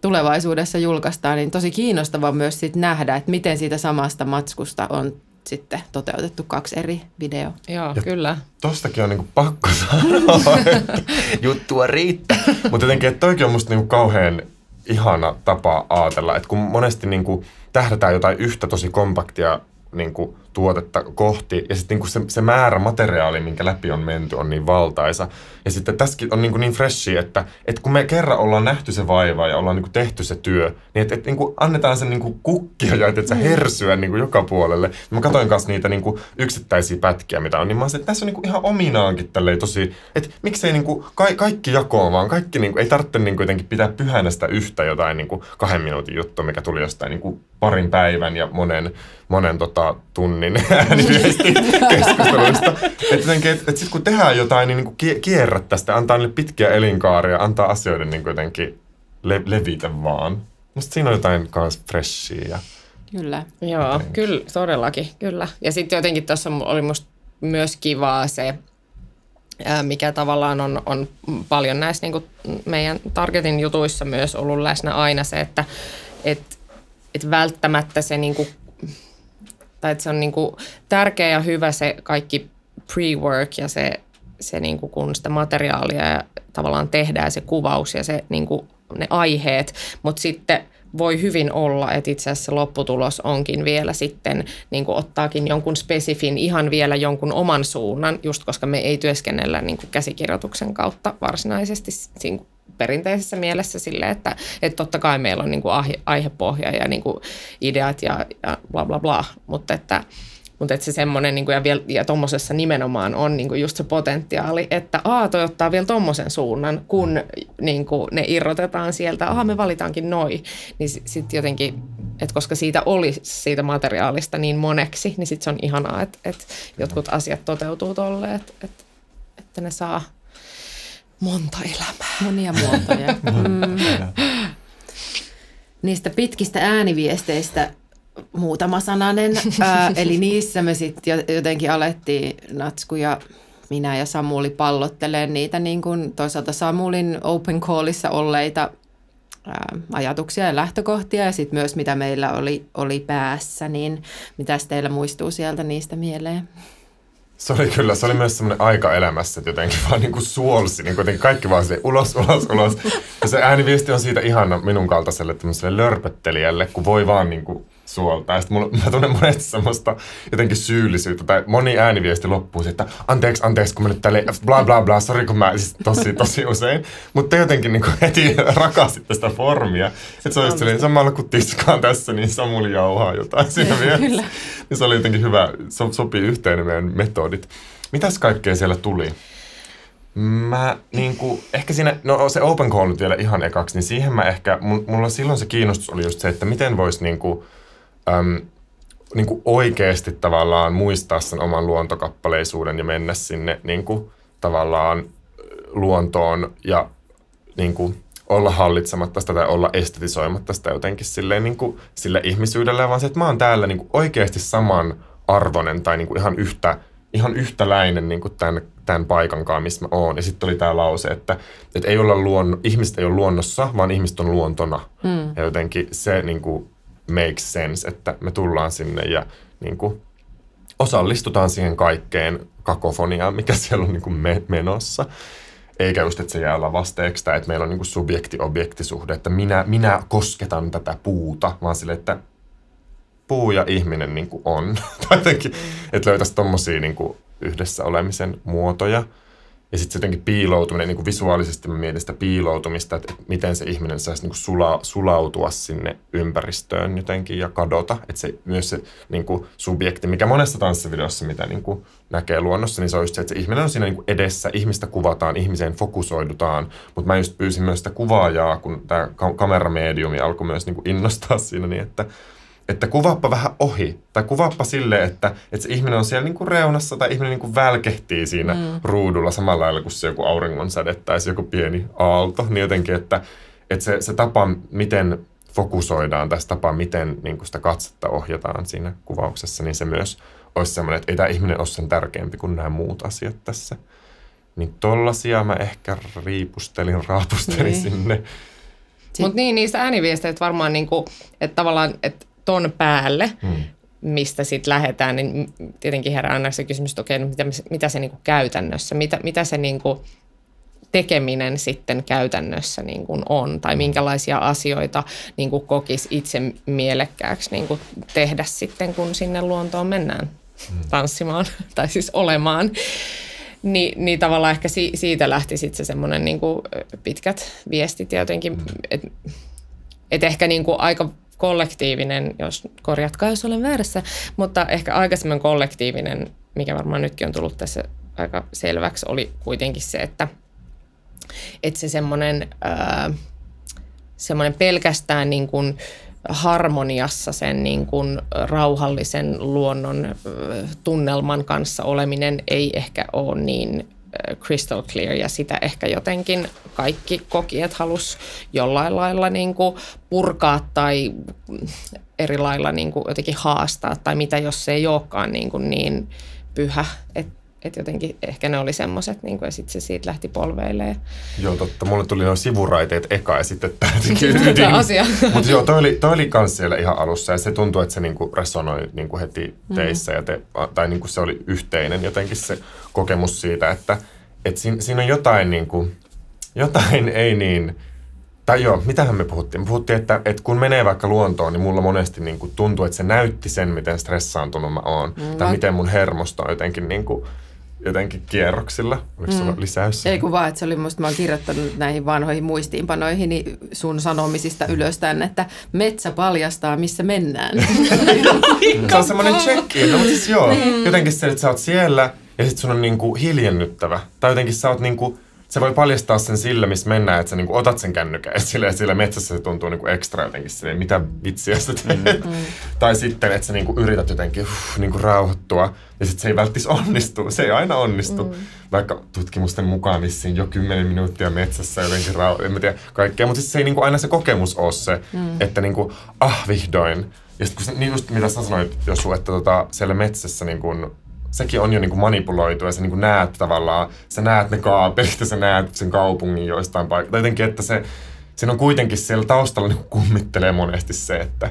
tulevaisuudessa julkaistaan, niin tosi kiinnostava myös sit nähdä, että miten siitä samasta matskusta on sitten toteutettu kaksi eri videoa. Joo, Ja- kyllä. Tostakin on niinku pakko sanoa, että juttua riittää. Mutta jotenkin, että toikin on musta niinku kauhean ihana tapa ajatella, että kun monesti niinku tähdätään jotain yhtä tosi kompaktia niinku tuotetta kohti, ja sitten niinku se, se määrä materiaalia, minkä läpi on menty, on niin valtaisa. Ja sitten tässäkin on niinku niin freshi, että, että kun me kerran ollaan nähty se vaiva ja ollaan niinku tehty se työ, niin että et niinku annetaan sen niinku kukkia ja että et se hersyä niinku joka puolelle. Mä katsoin kanssa niitä niinku yksittäisiä pätkiä, mitä on, niin mä se, että tässä on niinku ihan ominaankin tälleen tosi, että miksei niinku ka- kaikki jakoon, vaan kaikki niinku, ei tarvitse niinku jotenkin pitää pyhänä sitä yhtä jotain niinku kahden minuutin juttua, mikä tuli jostain niinku parin päivän ja monen, monen tota, tunnin ääniviestin keskusteluista. Että jotenkin, et, et sit kun tehdään jotain, niin niinku kie- kierrättää sitä, antaa niille pitkiä elinkaaria, antaa asioiden niinku jotenkin le- levitä vaan. Musta siinä on jotain kans freshia ja Kyllä. Joo, Jotenkin. kyllä, todellakin, kyllä. Ja sitten jotenkin tuossa oli musta myös kivaa se, mikä tavallaan on, on paljon näissä niin meidän Targetin jutuissa myös ollut läsnä aina se, että et, et välttämättä se niin kuin, tai että se on niin kuin tärkeä ja hyvä se kaikki pre-work ja se, se niin kuin kun sitä materiaalia ja tavallaan tehdään se kuvaus ja se niin kuin ne aiheet, mutta sitten voi hyvin olla, että itse asiassa lopputulos onkin vielä sitten, niin kuin ottaakin jonkun spesifin, ihan vielä jonkun oman suunnan, just koska me ei työskennellä niin kuin käsikirjoituksen kautta varsinaisesti siinä kuin perinteisessä mielessä sille, että, että totta kai meillä on niin kuin aihe, aihepohja ja niin kuin ideat ja, ja bla bla bla, mutta että, mutta että se semmoinen, niin kuin, ja, ja tuommoisessa nimenomaan on niin kuin just se potentiaali, että A, toi ottaa vielä tuommoisen suunnan, kun niin kuin, ne irrotetaan sieltä, aha, me valitaankin noi, niin sitten jotenkin, että koska siitä oli siitä materiaalista niin moneksi, niin sitten se on ihanaa, että, että jotkut asiat toteutuu tolleen, että, että, että ne saa monta elämää. Monia muotoja. Mm. Niistä pitkistä ääniviesteistä muutama sananen. Ää, eli niissä me sitten jotenkin alettiin Natsku ja minä ja Samuli pallottelee niitä niin kuin toisaalta Samulin open callissa olleita ää, ajatuksia ja lähtökohtia ja sitten myös mitä meillä oli, oli päässä, niin mitä teillä muistuu sieltä niistä mieleen? Se oli kyllä, se oli myös semmoinen aika elämässä, että jotenkin vaan niin kuin suolsi, niin kuin kaikki vaan silleen ulos, ulos, ulos. Ja se ääniviesti on siitä ihana minun kaltaiselle tämmöiselle lörpöttelijälle, kun voi vaan niin kuin suolta. Ja sitten mulla, mä tunnen monesti semmoista jotenkin syyllisyyttä. Tai moni ääniviesti loppuu että anteeksi, anteeksi, kun mä nyt tälle bla bla bla, sori kun mä siis tosi tosi usein. Mutta te jotenkin niin heti rakastitte sitä formia. Että se on just silleen, samalla kun tiskaan tässä, niin Samuli jauhaa jotain siinä mielessä. Niin se oli jotenkin hyvä, so, sopii yhteen meidän metodit. Mitäs kaikkea siellä tuli? Mä niin kuin, ehkä siinä, no se open call nyt vielä ihan ekaksi, niin siihen mä ehkä, mulla silloin se kiinnostus oli just se, että miten voisi niin kuin, äm, niin kuin oikeasti tavallaan muistaa sen oman luontokappaleisuuden ja mennä sinne niin kuin, tavallaan luontoon ja niin kuin, olla hallitsematta sitä tai olla estetisoimatta sitä jotenkin silleen, niin kuin, sille ihmisyydelle, vaan se, että mä oon täällä niin kuin, oikeasti saman arvonen tai niin kuin, ihan, yhtä, ihan yhtäläinen niin kuin tämän, tämän paikankaan, missä mä oon. Ja sitten oli tämä lause, että, että ei olla luon, ihmiset ei ole luonnossa, vaan ihmiset on luontona. Mm. Ja jotenkin se niin kuin, makes sense, että me tullaan sinne ja niin kuin, osallistutaan siihen kaikkeen kakofoniaan, mikä siellä on niin kuin me, menossa. Eikä just, että se jää lavasteeksi tai että meillä on niin subjekti-objektisuhde, että minä, minä kosketan tätä puuta, vaan sille, että puu ja ihminen niin kuin on. tai jotenkin, että löytäisi tommosia niin kuin yhdessä olemisen muotoja. Ja sitten jotenkin piiloutuminen, niin kuin visuaalisesti mä mietin sitä piiloutumista, että, että miten se ihminen saisi niin kuin sula, sulautua sinne ympäristöön jotenkin ja kadota. Että se, myös se niin kuin subjekti, mikä monessa tanssivideossa, mitä niin kuin näkee luonnossa, niin se on just se, että se ihminen on siinä niin kuin edessä, ihmistä kuvataan, ihmiseen fokusoidutaan. Mutta mä just pyysin myös sitä kuvaajaa, kun tämä kameramediumi alkoi myös niin kuin innostaa siinä, niin että että kuvaappa vähän ohi. Tai kuvaappa silleen, että, että se ihminen on siellä niin kuin reunassa tai ihminen niin kuin välkehtii siinä mm. ruudulla samalla lailla kuin se joku auringonsäde tai joku pieni aalto. Niin jotenkin, että, että se, se tapa, miten fokusoidaan tai se tapa, miten niin kuin sitä katsetta ohjataan siinä kuvauksessa, niin se myös olisi semmoinen, että ei tämä ihminen ole sen tärkeämpi kuin nämä muut asiat tässä. Niin tollasia mä ehkä riipustelin, raapustelin niin. sinne. Mutta niin, niistä ääniviesteistä varmaan, niinku, että tavallaan, että ton päälle, hmm. mistä sitten lähdetään, niin tietenkin herää aina se kysymys, että okei, no mitä, mitä se niinku käytännössä, mitä, mitä se niinku tekeminen sitten käytännössä niin kuin on, tai minkälaisia asioita niin kuin kokisi itse mielekkääksi niin kuin tehdä sitten, kun sinne luontoon mennään hmm. tanssimaan, tai siis olemaan. Ni, niin tavallaan ehkä si, siitä lähti sitten se semmoinen niin pitkät viestit ja jotenkin, hmm. että et ehkä niin kuin aika kollektiivinen, jos korjatkaa, jos olen väärässä, mutta ehkä aikaisemmin kollektiivinen, mikä varmaan nytkin on tullut tässä aika selväksi, oli kuitenkin se, että, että se semmoinen, semmoinen pelkästään niin kuin harmoniassa sen niin kuin rauhallisen luonnon tunnelman kanssa oleminen ei ehkä ole niin crystal clear ja sitä ehkä jotenkin kaikki kokijat halus jollain lailla niin kuin purkaa tai eri lailla niin kuin jotenkin haastaa tai mitä jos se ei olekaan niin, kuin niin pyhä, että et jotenkin ehkä ne oli semmoiset, niin ja sitten se siitä lähti polveilemaan. Joo, totta. Mulle tuli noin sivuraiteet eka ja sitten tämä ydin. asia. Mutta joo, toi oli, toi oli kans siellä ihan alussa ja se tuntui, että se niinku resonoi niinku heti mm. teissä. Mm. Ja te, tai niinku se oli yhteinen jotenkin se kokemus siitä, että et siinä, siinä on jotain, niinku, jotain ei niin... Tai joo, mitähän me puhuttiin? Me puhuttiin, että, että kun menee vaikka luontoon, niin mulla monesti niin kuin tuntuu, että se näytti sen, miten stressaantunut mä oon. Mm, tai miten mun hermosto on jotenkin niin kuin, jotenkin kierroksilla. Oliko mm. lisäys? Ei kun vaan, että se oli musta, mä oon kirjoittanut näihin vanhoihin muistiinpanoihin niin sun sanomisista ylös tänne, että metsä paljastaa, missä mennään. se on semmoinen check no mutta siis joo, mm. jotenkin se, että sä oot siellä ja sit sun on niinku hiljennyttävä. Tai jotenkin sä oot niinku, se voi paljastaa sen sillä, missä mennään, että sä niinku otat sen kännykän esille ja sillä metsässä se tuntuu niinku ekstra jotenkin silleen, mitä vitsiä sä teet. Mm. tai sitten, että sä niinku yrität jotenkin uh, niinku rauhoittua ja sitten se ei välttis onnistu. Se ei aina onnistu. Mm. Vaikka tutkimusten mukaan vissiin jo 10 minuuttia metsässä jotenkin rauhoittua, en mä tiedä kaikkea, mutta siis se ei niinku aina se kokemus ole se, mm. että niinku, ah vihdoin. Ja sitten kun se, niin just mitä sä sanoit Josu, että tota, siellä metsässä niin kun sekin on jo niin kuin manipuloitu ja sä niin kuin näet tavallaan, sä näet ne kaapelit ja sä näet sen kaupungin joistain paikoista. Jotenkin, että se, siinä on kuitenkin siellä taustalla niin kummittelee monesti se, että,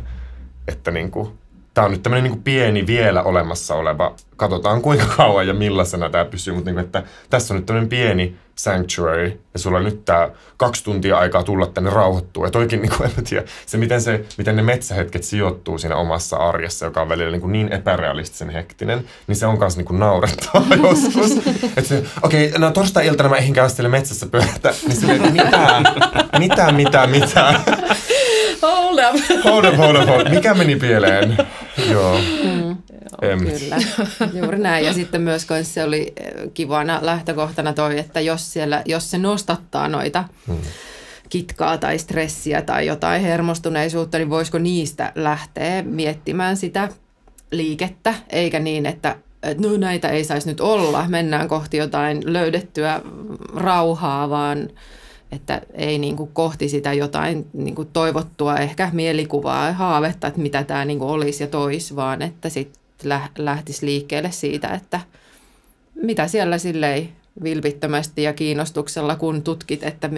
että niin kuin, tämä on nyt tämmöinen niin pieni vielä olemassa oleva, katsotaan kuinka kauan ja millaisena tämä pysyy, mutta niin kuin, että tässä on nyt tämmöinen pieni sanctuary ja sulla on nyt tämä kaksi tuntia aikaa tulla tänne rauhoittua. Ja toikin, niin kuin, en tiedä, se miten, se miten ne metsähetket sijoittuu siinä omassa arjessa, joka on välillä niin, kuin niin epärealistisen hektinen, niin se on myös niin kuin naurettava joskus. Että okei, okay, no torstai-iltana mä käy metsässä pyörätä, niin se mitä, mitä, mitä, mitä. Hold up. Hold up, hold up, hold up. Mikä meni pieleen? Joo. Mm. Em. Kyllä, juuri näin. Ja sitten myös se oli eh, kivana lähtökohtana toi, että jos, siellä, jos se nostattaa noita hmm. kitkaa tai stressiä tai jotain hermostuneisuutta, niin voisiko niistä lähteä miettimään sitä liikettä, eikä niin, että että no näitä ei saisi nyt olla, mennään kohti jotain löydettyä rauhaa, vaan että ei niin kuin kohti sitä jotain niin kuin toivottua ehkä mielikuvaa ja haavetta, että mitä tämä niin kuin olisi ja toisi, vaan että sitten lähtisi liikkeelle siitä, että mitä siellä silleen vilpittömästi ja kiinnostuksella, kun tutkit, että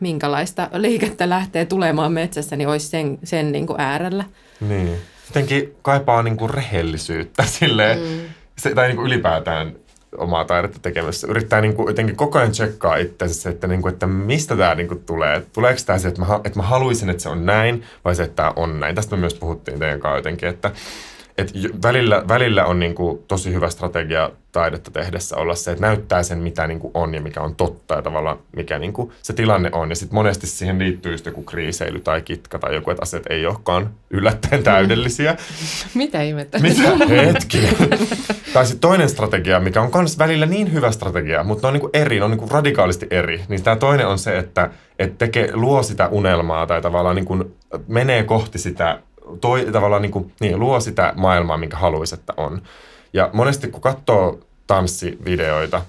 minkälaista liikettä lähtee tulemaan metsässä, niin olisi sen, sen niin kuin äärellä. Niin. Jotenkin kaipaa niin kuin rehellisyyttä silleen, mm. se, tai niin kuin ylipäätään omaa taidetta tekemässä. Yrittää niin kuin jotenkin koko ajan tsekkaa itseänsä, että, niin kuin, että mistä tämä niin kuin tulee. Tuleeko tämä se, että mä, että mä haluaisin, että se on näin, vai se, että tämä on näin. Tästä me myös puhuttiin teidän kanssa jotenkin, että, et välillä, välillä on niin kuin tosi hyvä strategia taidetta tehdessä olla se, että näyttää sen, mitä niin kuin on ja mikä on totta ja tavallaan mikä niin kuin se tilanne on. Ja sitten monesti siihen liittyy just joku kriiseily tai kitka tai joku, että asiat ei olekaan yllättäen täydellisiä. Mitä ihmettä? Mitä? Hetki. tai sitten toinen strategia, mikä on myös välillä niin hyvä strategia, mutta ne on niin kuin eri, ne on niin kuin radikaalisti eri. Niin tämä toinen on se, että, että tekee, luo sitä unelmaa tai tavallaan niin kuin menee kohti sitä toi, tavallaan niin, kuin, niin, luo sitä maailmaa, minkä haluaisi, että on. Ja monesti kun katsoo tanssivideoita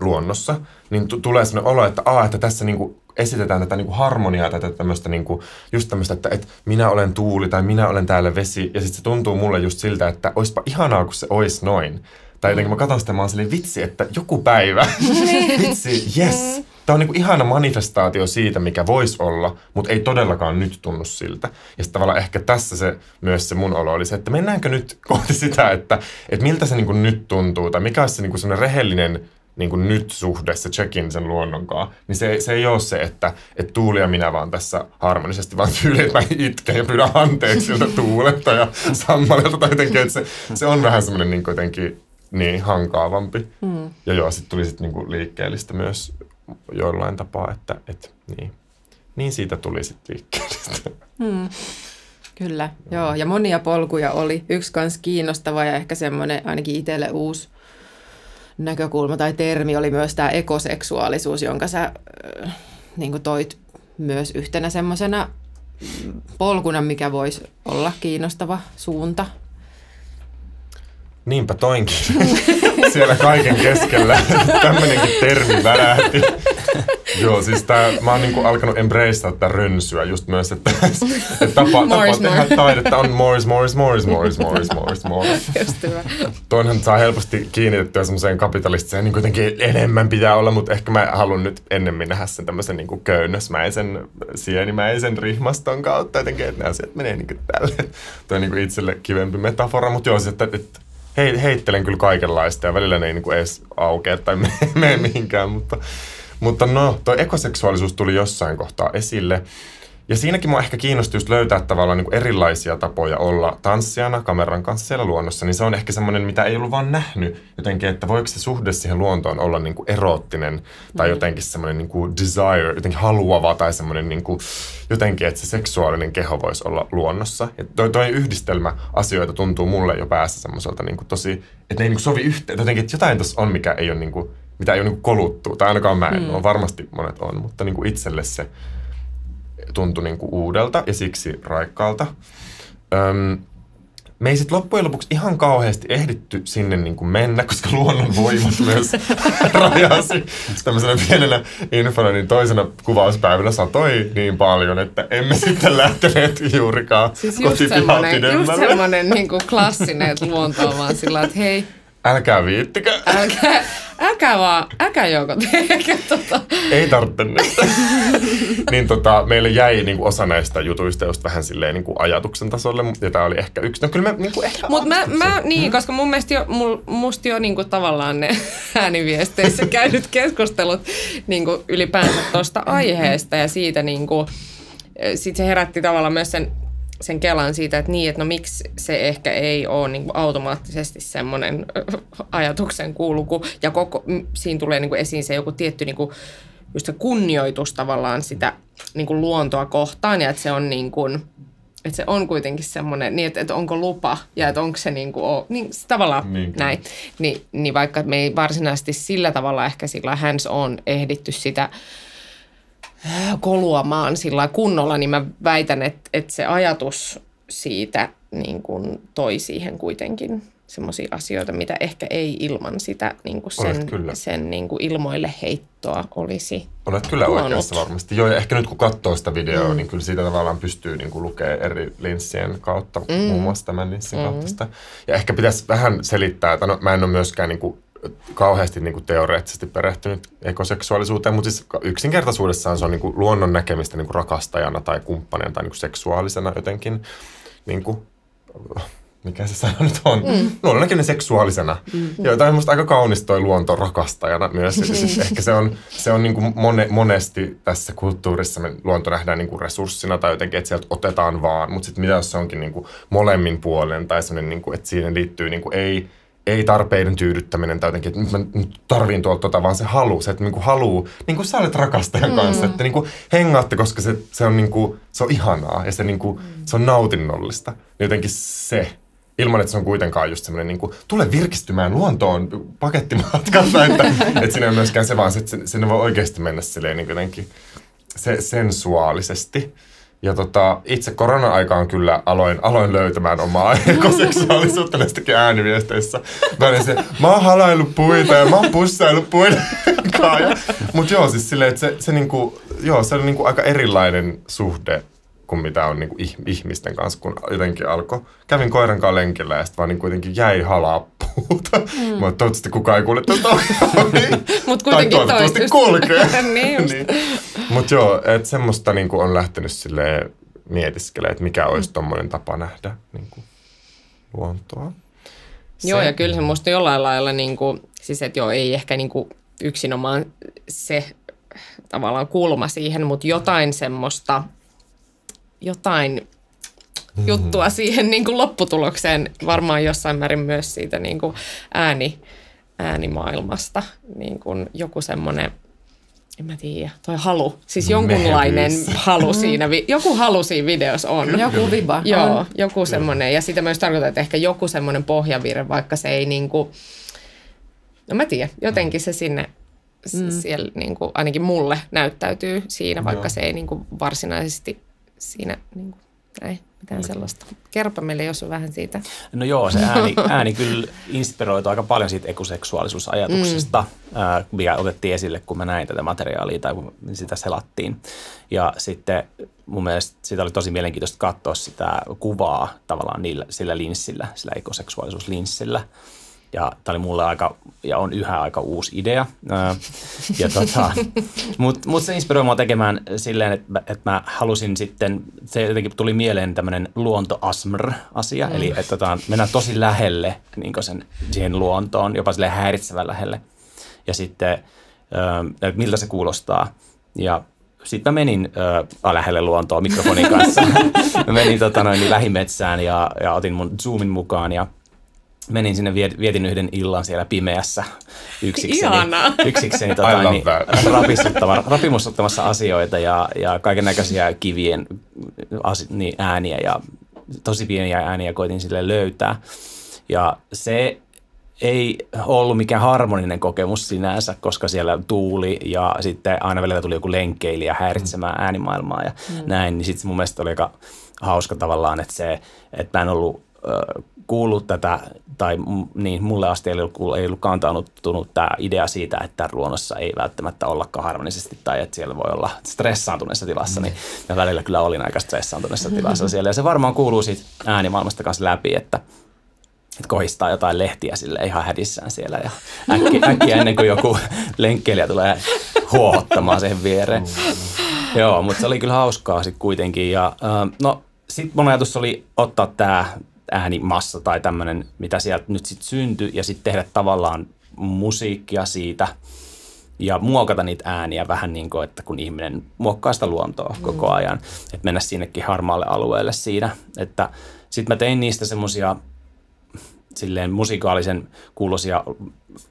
luonnossa, niin t- tulee sellainen olo, että, aa, että tässä niin kuin esitetään tätä niin kuin harmoniaa, tätä tämmöistä, niin kuin, just tämmöistä, että, että minä olen tuuli tai minä olen täällä vesi. Ja sitten se tuntuu mulle just siltä, että olisipa ihanaa, kun se olisi noin. Tai jotenkin mä katson sitä, mä oon silleen, vitsi, että joku päivä, niin. vitsi, yes, Tämä on niin kuin ihana manifestaatio siitä, mikä voisi olla, mutta ei todellakaan nyt tunnu siltä. Ja sitten tavallaan ehkä tässä se myös se mun olo oli se, että mennäänkö nyt kohti sitä, että, että miltä se niin kuin nyt tuntuu, tai mikä olisi se niin kuin rehellinen niin kuin nyt suhde, se check-in sen luonnonkaan, niin se, se ei ole se, että, että Tuuli ja minä vaan tässä harmonisesti, vaan tyyli, että mä itken ja pyydän anteeksi siltä Tuulelta ja Sammalelta tai jotenkin, että se, se on vähän semmoinen niin jotenkin niin hankaavampi. Mm. Ja joo, sitten tuli sitten niin liikkeellistä myös jollain tapaa, että et, niin. niin siitä tuli sitten liikkeelle. Hmm. Kyllä, joo. joo. Ja monia polkuja oli. Yksi kans kiinnostava ja ehkä semmoinen ainakin itselle uusi näkökulma tai termi oli myös tämä ekoseksuaalisuus, jonka sä äh, niin toit myös yhtenä semmoisena polkuna, mikä voisi olla kiinnostava suunta Niinpä toinkin. Siellä kaiken keskellä tämmöinenkin termi värähti. Joo, siis tää, mä oon niinku alkanut embraceaa tätä rönsyä just myös, että, että tapa, tapa tehdä taidetta on more, more, more, more, more, more, more. Just hyvä. Toinhan saa helposti kiinnitettyä semmoiseen kapitalistiseen, niin kuitenkin enemmän pitää olla, mutta ehkä mä haluan nyt ennemmin nähdä sen tämmöisen niin köynnösmäisen, sienimäisen rihmaston kautta jotenkin, että ne asiat menee niin kuin tälle. Tuo on niin kuin itselle kivempi metafora, mutta joo, siis, että, että he, heittelen kyllä kaikenlaista ja välillä ne ei niinku edes aukea tai mene mihinkään, mutta, mutta no, tuo ekoseksuaalisuus tuli jossain kohtaa esille. Ja siinäkin mua ehkä kiinnosti just löytää tavallaan niin kuin erilaisia tapoja olla tanssijana kameran kanssa siellä luonnossa. Niin se on ehkä semmoinen, mitä ei ollut vaan nähnyt jotenkin, että voiko se suhde siihen luontoon olla niin kuin eroottinen tai mm. jotenkin semmoinen niin kuin desire, jotenkin haluava tai semmoinen niin kuin, jotenkin, että se seksuaalinen keho voisi olla luonnossa. Ja toi, toi yhdistelmä asioita tuntuu mulle jo päässä semmoiselta niin kuin tosi, että ne ei niin kuin sovi yhteen. Jotenkin, että jotain tuossa on, mikä ei ole niin kuin, mitä ei ole niin kuin koluttu. Tai ainakaan mä en mm. ole, varmasti monet on, mutta niin kuin itselle se tuntui niin kuin uudelta ja siksi raikkaalta. Öm, me ei sitten loppujen lopuksi ihan kauheasti ehditty sinne niin kuin mennä, koska luonnon voimat myös rajasi tämmöisenä pienenä infona, niin toisena kuvauspäivänä satoi niin paljon, että emme sitten lähteneet juurikaan siis just semmoinen, just semmoinen niin kuin klassinen, että luonto on vaan sillä että hei, Älkää viittikö. Älkää, älkää vaan, älkää joko tehkö tota. Ei tarvitse nyt. niin tota, meille jäi niinku osa näistä jutuista just vähän silleen niinku ajatuksen tasolle, ja tämä oli ehkä yksi. No kyllä me niinku ehkä Mutta mä, mä, niin, koska mun mielestä jo, mul, musta jo niinku tavallaan ne ääniviesteissä käydyt keskustelut niinku ylipäänsä tuosta aiheesta ja siitä niinku, sit se herätti tavallaan myös sen sen kelan siitä, että niin, että no miksi se ehkä ei ole niin kuin automaattisesti semmoinen ajatuksen kuuluku. Ja koko, siinä tulee niin kuin esiin se joku tietty niin kuin, just se kunnioitus tavallaan sitä niin kuin luontoa kohtaan ja että se on niin kuin, että se on kuitenkin semmoinen, niin että, että onko lupa ja että onko se niin kuin, niin tavallaan niin, näin. Ni, niin vaikka me ei varsinaisesti sillä tavalla ehkä sillä hands on ehditty sitä koluamaan sillä kunnolla, niin mä väitän, että, että se ajatus siitä niin kuin toi siihen kuitenkin semmoisia asioita, mitä ehkä ei ilman sitä niin kuin sen, sen niin kuin ilmoille heittoa olisi Olet kyllä tuonut. oikeassa varmasti. Joo, ja ehkä nyt kun katsoo sitä videoa, mm. niin kyllä siitä tavallaan pystyy niin kuin lukemaan eri linssien kautta, mm. muun muassa tämän linssin mm. kautta sitä. Ja ehkä pitäisi vähän selittää, että no, mä en ole myöskään niin kuin kauheasti niin kuin teoreettisesti perehtynyt ekoseksuaalisuuteen, mutta siis yksinkertaisuudessaan se on niin kuin luonnon näkemistä niin kuin rakastajana tai kumppanina tai niin kuin seksuaalisena jotenkin, niin kuin, mikä se sana nyt on, mm. luonnon näkeminen seksuaalisena. Mm. Ja tämä on aika kaunis toi luonto rakastajana myös. Ja siis ehkä se on, se on niin kuin mone, monesti tässä kulttuurissa me luonto nähdään niin kuin resurssina tai jotenkin, että sieltä otetaan vaan, mutta sitten mitä jos se onkin niin kuin molemmin puolen tai niin kuin, että siihen liittyy niin kuin ei – ei tarpeiden tyydyttäminen tai jotenkin, että nyt mä tarviin tuolta tota, vaan se halu, se, että niinku haluu, niin kuin sä olet rakastajan mm. kanssa, että niinku hengaatte, koska se, se, on niinku, se on ihanaa ja se, niinku, mm. se on nautinnollista. Niin jotenkin se, ilman että se on kuitenkaan just semmoinen, niinku, tule virkistymään luontoon pakettimatkalla, että, että siinä ei myöskään se vaan, että sinne voi oikeasti mennä silleen niin jotenkin se, sensuaalisesti. Ja tota, itse korona-aikaan kyllä aloin, aloin löytämään omaa ekoseksuaalisuutta näistäkin ääniviesteissä. Mä olin se, mä oon halaillut puita ja mä oon pussaillut puiden Mutta joo, siis silleen, että se, se, niinku, joo, se on niinku aika erilainen suhde kuin mitä on niinku ihmisten kanssa, kun jotenkin alkoi. Kävin koiran kanssa lenkillä ja sitten vaan niinku kuitenkin jäi halaa puuta. Mm. Mä toivottavasti kukaan ei kuule tätä Mutta kuitenkin tai toivottavasti kulkee. niin, niin. Mutta joo, että semmoista niinku on lähtenyt sille mietiskelemään, että mikä olisi mm. tommonen tapa nähdä niinku luontoa. Se. Joo, ja kyllä se musta jollain lailla, niinku, siis että joo, ei ehkä niinku yksinomaan se tavallaan kulma siihen, mutta jotain semmoista, jotain mm-hmm. juttua siihen niin kuin lopputulokseen, varmaan jossain määrin myös siitä niin kuin ääni, äänimaailmasta, niin kuin joku semmoinen en mä tiedä, toi halu. Siis jonkunlainen Mehevyys. halu siinä, joku halu siinä videossa on. Joku viba. Joo, on. joku semmoinen. Ja sitä myös tarkoittaa, että ehkä joku semmoinen pohjavire, vaikka se ei niinku, no mä tiedän, jotenkin se sinne, mm. siellä niinku, ainakin mulle näyttäytyy siinä, vaikka Joo. se ei niinku varsinaisesti siinä niinku, näin mitään sellaista. Kerropa meille jos on vähän siitä. No joo, se ääni, ääni kyllä inspiroitu aika paljon siitä ekoseksuaalisuusajatuksesta, mm. ää, mikä otettiin esille, kun mä näin tätä materiaalia tai kun sitä selattiin. Ja sitten mun mielestä siitä oli tosi mielenkiintoista katsoa sitä kuvaa tavallaan niillä, sillä linssillä, sillä ekoseksuaalisuuslinssillä. Ja tämä oli mulle aika, ja on yhä aika uusi idea. ja tota, Mutta mut se inspiroi mua tekemään silleen, että, että mä halusin sitten, se jotenkin tuli mieleen tämmöinen luonto-asmr-asia, mm. eli että tota, mennään tosi lähelle niin sen, siihen luontoon, jopa sille häiritsevän lähelle. Ja sitten, että miltä se kuulostaa. Ja sitten mä menin äh, lähelle luontoa mikrofonin kanssa. mä menin tota, noin, niin lähimetsään ja, ja otin mun Zoomin mukaan ja – menin sinne, vietin yhden illan siellä pimeässä yksikseni, yksikseni tota, niin, rapimussuttamassa asioita ja, ja kaiken näköisiä kivien asi, niin, ääniä ja tosi pieniä ääniä koitin sille löytää. Ja se ei ollut mikään harmoninen kokemus sinänsä, koska siellä tuuli ja sitten aina välillä tuli joku lenkkeilijä häiritsemään äänimaailmaa ja mm. näin, niin sitten mun mielestä oli aika hauska tavallaan, että se, että mä en ollut kuullut tätä, tai niin, mulle asti ei ollut, ei ollut kantanuttunut tämä idea siitä, että luonnossa ei välttämättä ollakaan harmonisesti tai että siellä voi olla stressaantuneessa tilassa, niin mä välillä kyllä olin aika stressaantuneessa tilassa siellä. Ja se varmaan kuuluu siitä äänimaailmasta kanssa läpi, että, että kohistaa jotain lehtiä sille ihan hädissään siellä ja äkkiä, äkkiä ennen kuin joku lenkkeilijä tulee huohottamaan sen viereen. Joo, mutta se oli kyllä hauskaa sitten kuitenkin. Ja, no, sitten mun ajatus oli ottaa tämä äänimassa tai tämmöinen, mitä sieltä nyt sitten syntyi, ja sitten tehdä tavallaan musiikkia siitä ja muokata niitä ääniä vähän niin kuin, että kun ihminen muokkaa sitä luontoa mm. koko ajan, että mennä sinnekin harmaalle alueelle siinä. Että sitten mä tein niistä semmoisia silleen musikaalisen kuulosia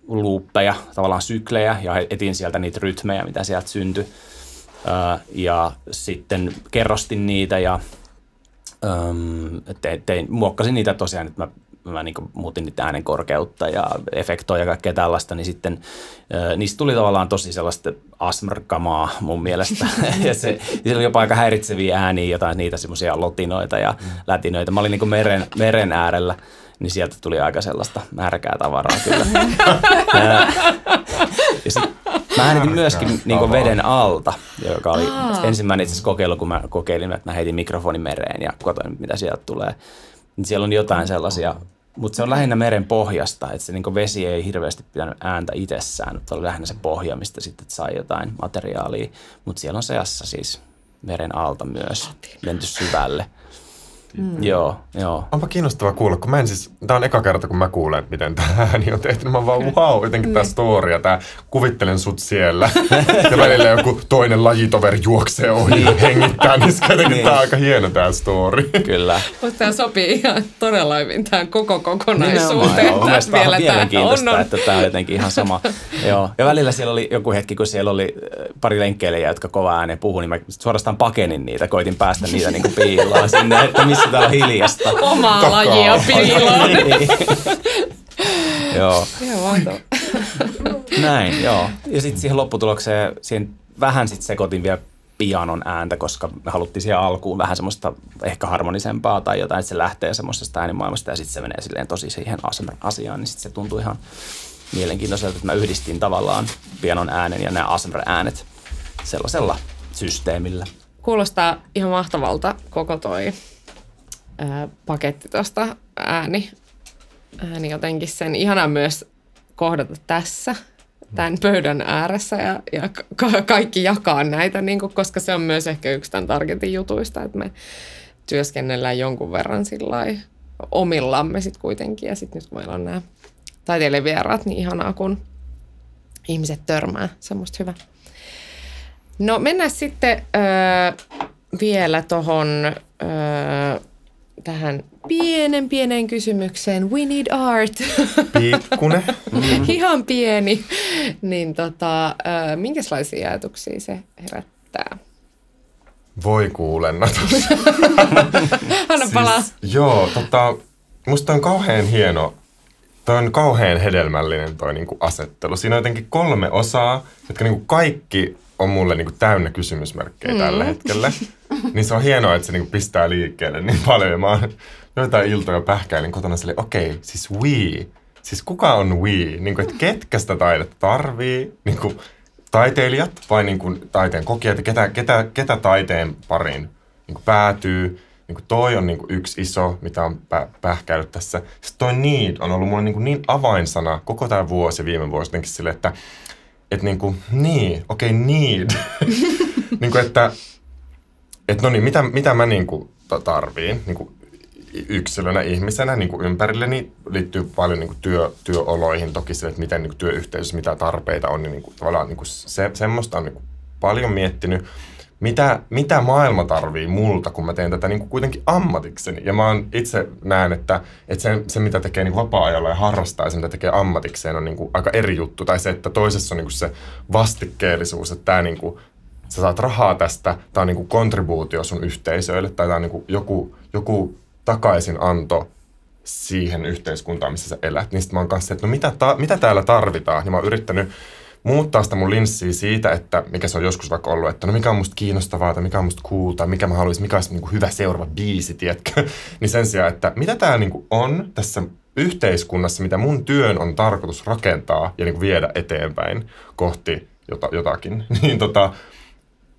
luuppeja, tavallaan syklejä ja etin sieltä niitä rytmejä, mitä sieltä syntyi. ja sitten kerrostin niitä ja tein, tein, muokkasin niitä tosiaan, että mä mä niin muutin niitä äänen korkeutta ja efektoja ja kaikkea tällaista, niin sitten äh, niistä tuli tavallaan tosi sellaista asmrkamaa mun mielestä. ja se, se oli jopa aika häiritseviä ääniä, jotain niitä semmoisia lotinoita ja mm. lätinöitä. Mä olin niin meren, meren äärellä niin sieltä tuli aika sellaista märkää tavaraa kyllä. ja sit mä äänitin myöskin niin veden alta, joka oli Aa. ensimmäinen itse kokeilu, kun mä kokeilin, että mä heitin mikrofonin mereen ja katsoin, mitä sieltä tulee. Niin siellä on jotain sellaisia, mutta se on lähinnä meren pohjasta, että se niin vesi ei hirveästi pitänyt ääntä itsessään, mutta oli lähinnä se pohja, mistä sitten sai jotain materiaalia. Mutta siellä on seassa siis meren alta myös, menty syvälle. Mm. Joo, joo. Onpa kiinnostavaa kuulla, kun mä en siis, tää on eka kerta, kun mä kuulen, että miten tämä ääni on tehty. Mä oon vaan, wow, jotenkin tää niin. story ja tää, kuvittelen sut siellä. ja välillä joku toinen lajitoveri juoksee ohi ja hengittää, niin jotenkin niin. tää on aika hieno tää story. Kyllä. Mutta tää sopii ihan todella hyvin tähän koko kokonaisuuteen. Joo, vielä tää on, on. että tää on jotenkin ihan sama. joo. Ja välillä siellä oli joku hetki, kun siellä oli äh, pari lenkkeilijää, jotka kova ääneen puhui, niin mä suorastaan pakenin niitä, koitin päästä niitä niin kuin piiloon sinne, että missä täällä on hiljasta. Omaa Takaa. lajia piiloon. niin. joo. Näin, joo. Ja sitten siihen lopputulokseen, siihen vähän sitten sekoitin vielä pianon ääntä, koska me haluttiin siihen alkuun vähän semmoista ehkä harmonisempaa tai jotain, että se lähtee semmoisesta äänimaailmasta ja sitten se menee silleen tosi siihen asiaan, niin sitten se tuntui ihan mielenkiintoiselta, että mä yhdistin tavallaan pianon äänen ja nämä ASMR-äänet sellaisella systeemillä. Kuulostaa ihan mahtavalta koko toi ää, paketti tuosta ääni, ääni jotenkin sen. Ihana myös kohdata tässä tämän pöydän ääressä ja, ja ka- kaikki jakaa näitä, niin kuin, koska se on myös ehkä yksi tämän Targetin jutuista, että me työskennellään jonkun verran omillamme sitten kuitenkin. Ja sitten nyt kun meillä on nämä taiteilijavieraat, niin ihanaa, kun ihmiset törmää. Semmoista hyvä. No mennään sitten öö, vielä tuohon öö, tähän pienen pienen kysymykseen. We need art. Pikkunen. Mm. Ihan pieni. Niin tota, minkälaisia ajatuksia se herättää? Voi kuulennatus. Anna siis, palaa. Joo, tota, musta on kauhean hieno, toi on kauhean hedelmällinen toi niinku asettelu. Siinä on jotenkin kolme osaa, jotka niinku kaikki on mulle niinku täynnä kysymysmerkkejä mm. tällä hetkellä. niin se on hienoa, että se niinku pistää liikkeelle niin paljon. Ja mä oon joitain iltoja pähkäilin kotona sille, okei, okay, siis we. Siis kuka on we? Niin kuin, että ketkä sitä taidetta tarvii? Niin kuin, taiteilijat vai niin kuin, taiteen kokijat? Ketä, ketä, ketä taiteen pariin niin kuin päätyy? Niin kuin toi on niin kuin yksi iso, mitä on pä- pähkäillyt tässä. Sitten toi need on ollut mulle niin, kuin niin avainsana koko tämä vuosi viime vuosi jotenkin sille, että että niin kuin, niin, okei, okay, need. niin kuin, että että no niin, mitä, mitä mä niin kuin tarviin niin kuin yksilönä, ihmisenä niin kuin ympärilleni liittyy paljon niin kuin työ, työoloihin, toki sille, että miten niin kuin työyhteisössä, mitä tarpeita on, niin, niin kuin, tavallaan niin kuin se, semmoista on niin kuin paljon miettinyt. Mitä, mitä maailma tarvii multa, kun mä teen tätä niin kuin kuitenkin ammatikseni. Ja mä oon itse näen, että, että se, se, mitä tekee niin vapaa-ajalla ja harrastaa ja se, mitä tekee ammatikseen, on niin kuin aika eri juttu. Tai se, että toisessa on niin kuin se vastikkeellisuus, että tämä niin kuin, sä saat rahaa tästä, tämä on niin kuin kontribuutio sun yhteisöille, tai tämä on niin kuin joku, joku takaisinanto siihen yhteiskuntaan, missä sä elät. Niin mä oon kanssa, että no mitä, ta- mitä täällä tarvitaan, niin mä oon yrittänyt muuttaa sitä mun linssiä siitä, että mikä se on joskus vaikka ollut, että no mikä on musta kiinnostavaa tai mikä on musta cool mikä mä haluaisin, mikä olisi niin hyvä seuraava biisi, tiedätkö? niin sen sijaan, että mitä tää niin on tässä yhteiskunnassa, mitä mun työn on tarkoitus rakentaa ja niin viedä eteenpäin kohti jota, jotakin, niin tota,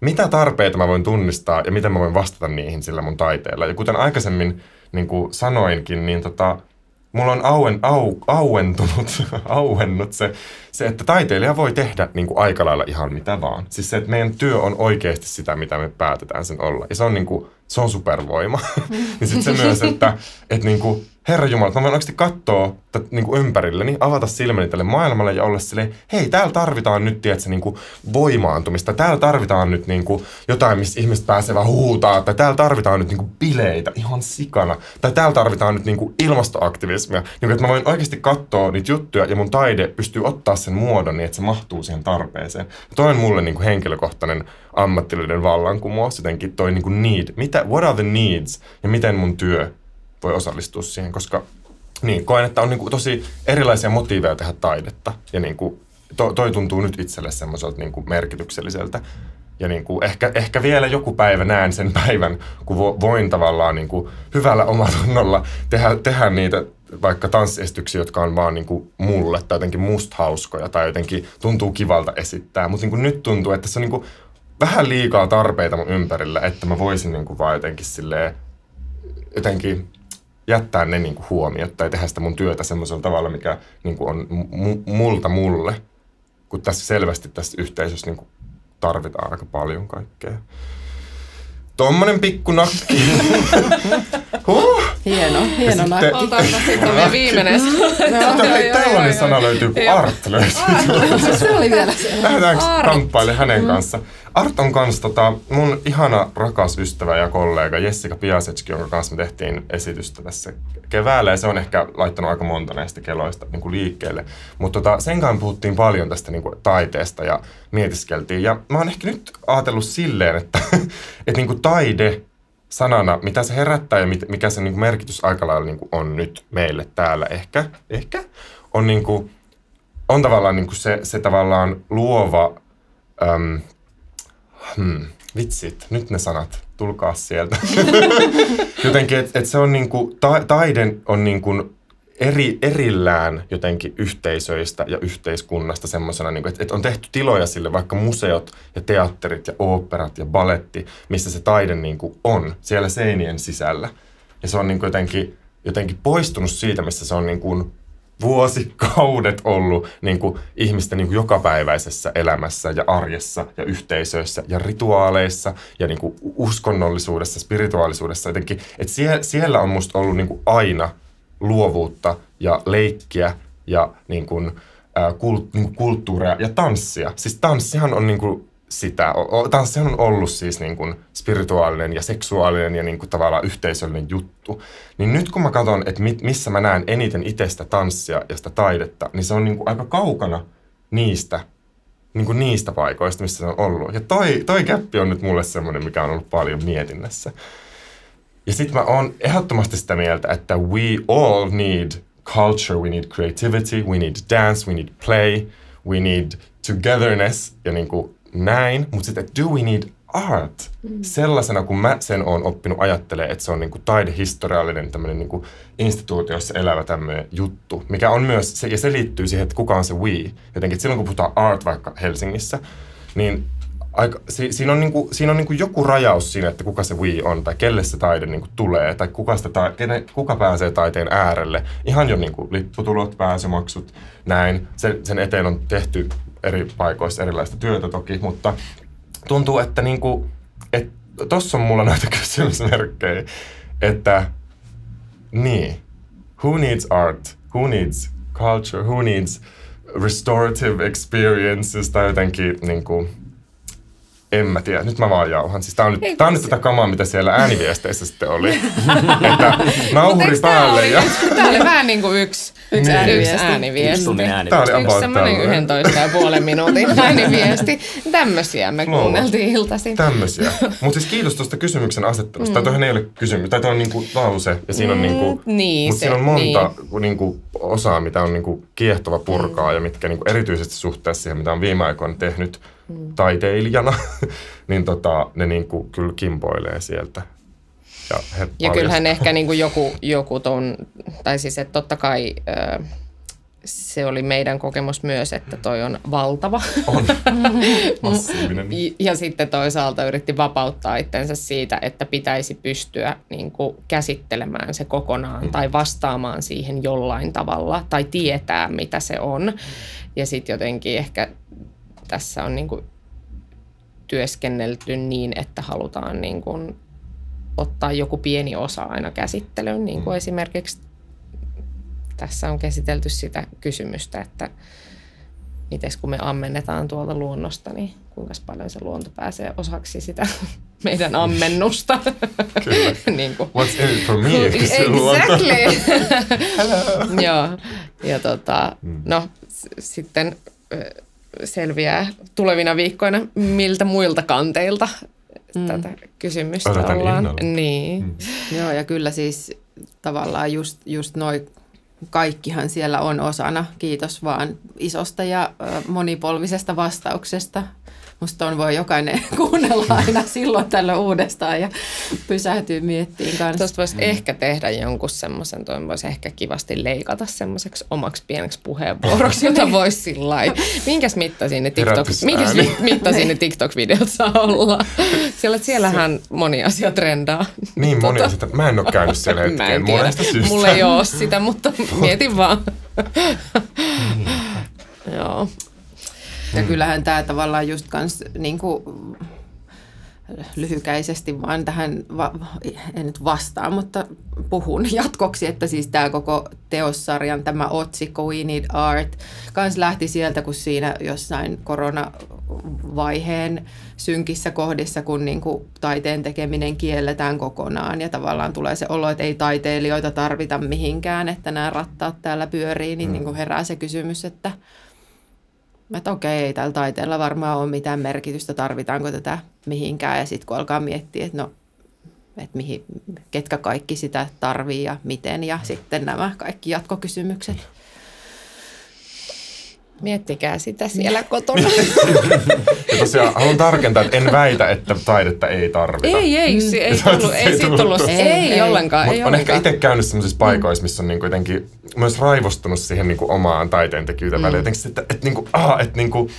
mitä tarpeita mä voin tunnistaa ja miten mä voin vastata niihin sillä mun taiteella. Ja kuten aikaisemmin niin kuin sanoinkin, niin tota, mulla on auen, au, auentunut, auennut se, se, että taiteilija voi tehdä niin kuin aika lailla ihan mitä vaan. Siis se, että meidän työ on oikeasti sitä, mitä me päätetään sen olla. Ja se on, niin kuin, se on supervoima. niin sitten se myös, että, että niin kuin, Herra Jumala, mä voin oikeasti katsoa tätä niin kuin ympärilleni, avata silmäni tälle maailmalle ja olla silleen, hei, täällä tarvitaan nyt, tiedätkö, niin kuin voimaantumista. Täällä tarvitaan nyt niin kuin jotain, missä ihmiset pääsee vaan huutaa. Tai täällä tarvitaan nyt niin kuin bileitä ihan sikana. Tai täällä tarvitaan nyt niin kuin ilmastoaktivismia. Niin kuin, että mä voin oikeasti katsoa niitä juttuja ja mun taide pystyy ottaa sen muodon niin, että se mahtuu siihen tarpeeseen. Ja toi on mulle niin kuin henkilökohtainen ammattilainen vallankumous, jotenkin toi niin kuin need. Mitä, what are the needs ja miten mun työ voi osallistua siihen, koska niin, koen, että on niin kuin tosi erilaisia motiiveja tehdä taidetta. Ja niin kuin, to, toi tuntuu nyt itselle semmoiselta niin kuin merkitykselliseltä. Ja niin kuin ehkä, ehkä vielä joku päivä näen sen päivän, kun voin tavallaan niin kuin hyvällä omatunnolla tehdä, tehdä niitä vaikka tanssiesityksiä, jotka on vaan niin kuin mulle tai jotenkin musta hauskoja tai jotenkin tuntuu kivalta esittää. Mutta niin kuin nyt tuntuu, että se on niin kuin vähän liikaa tarpeita mun ympärillä, että mä voisin niin kuin vaan jotenkin silleen, jotenkin jättää ne niin kuin huomiot tai tehdä sitä mun työtä semmoisella tavalla, mikä niin kuin on mu- multa mulle, kun tässä selvästi tässä yhteisössä niin kuin tarvitaan aika paljon kaikkea. Tommonen pikku nakki. huh. Hieno, hieno nakki. Otan sitten vielä viimeinen Tällainen sana löytyy, kun art löytyy. Se oli vielä se. Lähdetäänkö kamppailemaan hänen kanssa? Art on kans tota, mun ihana rakas ystävä ja kollega Jessica Piasetski, jonka kanssa me tehtiin esitystä tässä keväällä. Ja se on ehkä laittanut aika monta näistä keloista niin kuin liikkeelle. Mutta tota, sen kanssa puhuttiin paljon tästä niin kuin, taiteesta ja mietiskeltiin. Ja mä oon ehkä nyt ajatellut silleen, että, että niin kuin taide sanana, mitä se herättää ja mikä se niin kuin merkitys aika lailla niin kuin on nyt meille täällä ehkä, ehkä on, niin kuin, on tavallaan niin kuin se, se tavallaan luova... Äm, hmm, vitsit, nyt ne sanat, tulkaa sieltä. Jotenkin, että et se on niinku, ta, taiden on niinku eri, erillään jotenkin yhteisöistä ja yhteiskunnasta semmoisena, niin että, että on tehty tiloja sille, vaikka museot ja teatterit ja oopperat ja baletti, missä se taide niin kuin on siellä seinien sisällä. Ja se on niin kuin jotenkin, jotenkin poistunut siitä, missä se on niin kuin vuosikaudet ollut niin kuin ihmisten niin kuin jokapäiväisessä elämässä ja arjessa ja yhteisöissä ja rituaaleissa ja niin kuin uskonnollisuudessa, spirituaalisuudessa jotenkin. Että sie, siellä on musta ollut niin kuin aina luovuutta ja leikkiä ja niin kuin, ää, kult, niin kuin kulttuuria ja tanssia. Siis tanssihan on niin kuin sitä. Tanssihan on ollut siis niin kuin spirituaalinen ja seksuaalinen ja niin kuin tavallaan yhteisöllinen juttu. Niin nyt kun mä katson, että missä mä näen eniten itsestä tanssia ja sitä taidetta, niin se on niin kuin aika kaukana niistä, niin kuin niistä paikoista, missä se on ollut. Ja toi, toi käppi on nyt mulle semmoinen, mikä on ollut paljon mietinnässä. Ja sitten mä oon ehdottomasti sitä mieltä, että we all need culture, we need creativity, we need dance, we need play, we need togetherness ja niin kuin näin, mutta sitten do we need art? Mm. Sellaisena, kun mä sen oon oppinut ajattelee, että se on niinku taidehistoriallinen tämmöinen niinku instituutiossa elävä tämmöinen juttu, mikä on myös, se, ja se liittyy siihen, että kuka on se we. Jotenkin, että silloin kun puhutaan art vaikka Helsingissä, niin aika, si, siinä on, niinku, siinä on niinku joku rajaus siinä, että kuka se we on, tai kelle se taide niinku tulee, tai kuka, sitä ta, kuka pääsee taiteen äärelle. Ihan jo niinku lipputulot, pääsymaksut, näin. Sen, sen eteen on tehty eri paikoissa erilaista työtä toki, mutta tuntuu, että niinku, et, tossa on mulla näitä kysymysmerkkejä, että niin, who needs art, who needs culture, who needs restorative experiences tai jotenkin niinku, en mä tiedä, nyt mä vaan jauhan. Siis tää on nyt, tää on nyt tätä kamaa, mitä siellä ääniviesteissä sitten oli. että nauhuri päälle. Ja... Tää oli vähän niin kuin yksi, yksi, niin. ääniviesti. yksi ääniviesti. Yksi ääniviesti. Tää oli yksi semmoinen 11 ja puolen minuutin ääniviesti. Tämmöisiä me kuunneltiin iltaisin. Tämmöisiä. Mutta siis kiitos tuosta kysymyksen asettelusta. Mm. Tai ei ole kysymys. Tai on niinku lause ja siinä on niinku... Mm, niin, Mutta siinä on monta niin. niinku osaa, mitä on niinku kiehtova purkaa mm. ja mitkä niinku erityisesti suhteessa siihen, mitä on viime aikoina tehnyt mm. taiteilijana, niin tota, ne niin kuin kyllä kimpoilee sieltä. Ja, ja kyllähän ehkä niin kuin joku, joku ton, tai siis että totta kai se oli meidän kokemus myös, että toi on valtava. On massiivinen. Ja sitten toisaalta yritti vapauttaa itsensä siitä, että pitäisi pystyä niin kuin käsittelemään se kokonaan mm. tai vastaamaan siihen jollain tavalla tai tietää, mitä se on. Ja sitten jotenkin ehkä tässä on niin kuin työskennelty niin, että halutaan niin kuin ottaa joku pieni osa aina käsittelyyn, niin kuin mm. esimerkiksi tässä on käsitelty sitä kysymystä, että miten kun me ammennetaan tuolta luonnosta, niin kuinka paljon se luonto pääsee osaksi sitä meidän ammennusta. Kyllä. niin kuin. What's in it for me? Exactly. Joo. Ja tota, mm. no s- sitten selviää tulevina viikkoina miltä muilta kanteilta mm. tätä kysymystä Odotan ollaan. innolla. Niin. Mm. Joo, ja kyllä siis tavallaan just, just noi kaikkihan siellä on osana. Kiitos vaan isosta ja monipolvisesta vastauksesta. Musta on voi jokainen kuunnella aina silloin tällä uudestaan ja pysähtyy miettiin kanssa. Tuosta voisi mm. ehkä tehdä jonkun semmoisen, toi voisi ehkä kivasti leikata semmoiseksi omaksi pieneksi puheenvuoroksi, jota voisi sillä. Minkäs mittaisia ne, TikTok, minkäs mittaisia ne TikTok-videot saa olla? Siellä, siellähän moni asia trendaa. Niin moni sitä. Mä en ole käynyt siellä Mä en hetkeen monesta syystä. Mulla ei ole sitä, mutta mietin vaan. Joo. Ja kyllähän tämä tavallaan just kans niin kuin, lyhykäisesti vaan tähän, va, en nyt vastaa, mutta puhun jatkoksi, että siis tämä koko teossarjan tämä otsikko We Need Art kans lähti sieltä, kun siinä jossain koronavaiheen synkissä kohdissa, kun niin kuin taiteen tekeminen kielletään kokonaan ja tavallaan tulee se olo, että ei taiteilijoita tarvita mihinkään, että nämä rattaat täällä pyörii, niin, niin kuin herää se kysymys, että että okei, ei tällä taiteella varmaan ole mitään merkitystä, tarvitaanko tätä mihinkään. Ja sitten kun alkaa miettiä, että no, että mihin, ketkä kaikki sitä tarvii ja miten, ja sitten nämä kaikki jatkokysymykset. Miettikää sitä siellä kotona. Ja tosiaan haluan tarkentaa, että en väitä, että taidetta ei tarvita. ei, ei, se, ei, tullut, ei, siitä tullut, ei, ei, ei ollenkaan. Mut ei on ehkä itse käynyt sellaisissa paikoissa, missä on niinku jotenkin myös raivostunut siihen niinku omaan taiteentekijyyteen mm. Jotenkin, että, että, niinku, ah, että niinku,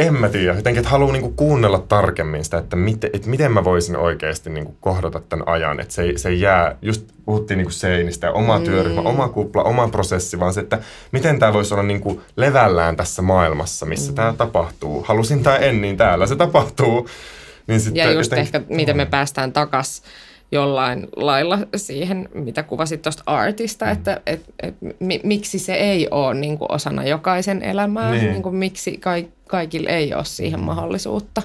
en mä tiedä, jotenkin, että haluan niinku kuunnella tarkemmin sitä, että, miten, että miten mä voisin oikeasti niinku kohdata tämän ajan. Että se se jää, just puhuttiin niinku seinistä ja oma mm. työryhmä, oma kupla, oma prosessi, vaan se, että miten tämä voisi olla niinku levällään tässä maailmassa, missä mm. tämä tapahtuu. Halusin tai en, niin täällä se tapahtuu. Niin sitten Ja just joten- ehkä, miten me päästään takas jollain lailla siihen, mitä kuvasit tuosta artista, Mm. että et, et, mi, miksi se ei ole niin kuin osana jokaisen elämää, Niin. niin. kuin miksi ka, kaikilla ei ole siihen mahdollisuutta.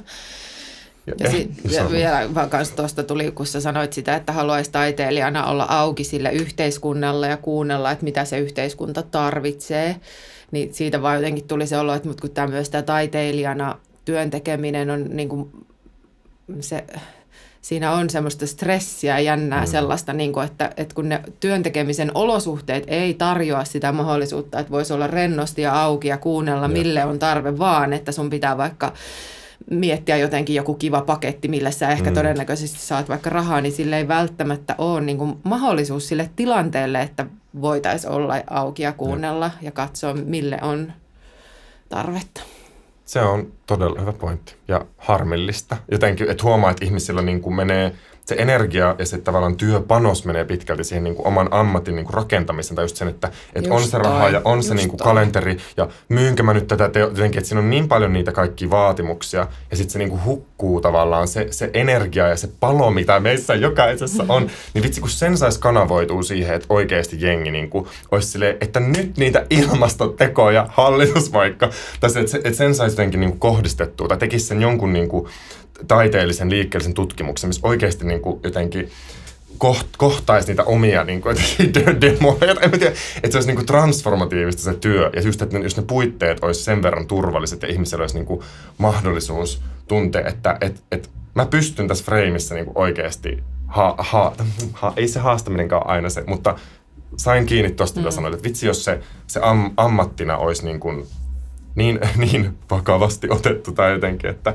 Ja, sit, iso- ja vielä vaan kans tuosta tuli, kun sä sanoit sitä, että haluaisi taiteilijana olla auki sille yhteiskunnalle ja kuunnella, että mitä se yhteiskunta tarvitsee. Niin siitä vaan jotenkin tuli se olo, että mut kun tämä myös tämä taiteilijana työn tekeminen on niin kuin se, siinä on semmoista stressiä ja jännää mm. sellaista, niin kuin, että, että kun ne työntekemisen olosuhteet ei tarjoa sitä mahdollisuutta, että voisi olla rennosti ja auki ja kuunnella, mille on tarve, vaan että sun pitää vaikka miettiä jotenkin joku kiva paketti, millä sä ehkä mm. todennäköisesti saat vaikka rahaa, niin sille ei välttämättä ole niin kuin mahdollisuus sille tilanteelle, että voitaisiin olla auki ja kuunnella ja katsoa, mille on tarvetta. Se on todella hyvä pointti ja harmillista. Jotenkin, että huomaa, että ihmisillä niin kuin menee se energia ja se tavallaan työpanos menee pitkälti siihen niin kuin oman ammatin niin kuin rakentamiseen. Tai just sen, että, että on Just se raha ja on se niin kuin kalenteri ja myynkö mä nyt tätä teo, jotenkin, että siinä on niin paljon niitä kaikki vaatimuksia ja sitten se niin kuin hukkuu tavallaan se, se energia ja se palo, mitä meissä jokaisessa on. Niin vitsi, kun sen saisi kanavoitua siihen, että oikeasti jengi niin kuin olisi silleen, että nyt niitä ilmastotekoja hallitus vaikka, tai se, että sen saisi jotenkin niin kuin kohdistettua tai tekisi sen jonkun niin kuin taiteellisen liikkeellisen tutkimuksen, missä oikeasti niin kuin jotenkin koht, kohtaisi niitä omia niin kuin, demoja. En tiedä, että se olisi niin kuin transformatiivista se työ. Ja just, että jos ne puitteet olisi sen verran turvalliset ja ihmisellä olisi niin kuin mahdollisuus tuntea, että et, et mä pystyn tässä freimissä niin kuin oikeasti, ha, ha, ha, ei se haastaminenkaan aina se, mutta sain kiinni tuosta, mitä sanoit, että vitsi, jos se, se am, ammattina olisi niin, kuin, niin, niin vakavasti otettu tai jotenkin, että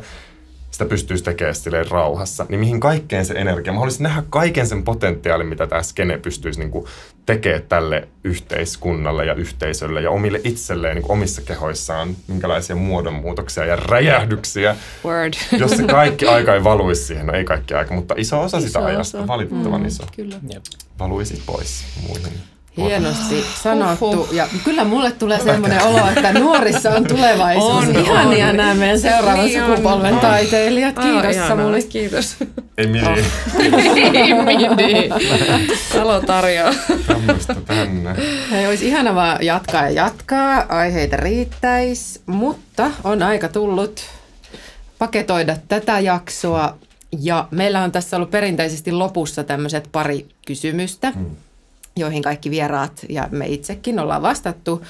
sitä pystyisi tekemään silleen rauhassa, niin mihin kaikkeen se energia, mä haluaisin nähdä kaiken sen potentiaalin, mitä tämä skene pystyisi niin kuin tekemään tälle yhteiskunnalle ja yhteisölle ja omille itselleen niin kuin omissa kehoissaan, minkälaisia muodonmuutoksia ja räjähdyksiä. Word. Jos se kaikki aika ei valuisi siihen, no ei kaikki aika, mutta iso osa Iso sitä ajasta, osa. valitettavan iso, Kyllä. Jep. valuisi pois muihin. Hienosti sanottu. Ja kyllä mulle tulee semmoinen olo, että nuorissa on tulevaisuus. On, Ihania on. nämä meidän seuraavan Niin sukupolven On. taiteilijat. Kiitos ihanaa. Samuli. Kiitos. Ei mitään, Midi. Talo tarjoaa. tämmöistä tänne. Hei, olisi ihana vaan jatkaa ja jatkaa. Aiheita riittäisi, mutta on aika tullut paketoida tätä jaksoa. Ja meillä on tässä ollut perinteisesti lopussa tämmöiset pari kysymystä, joihin kaikki vieraat ja me itsekin ollaan vastattu.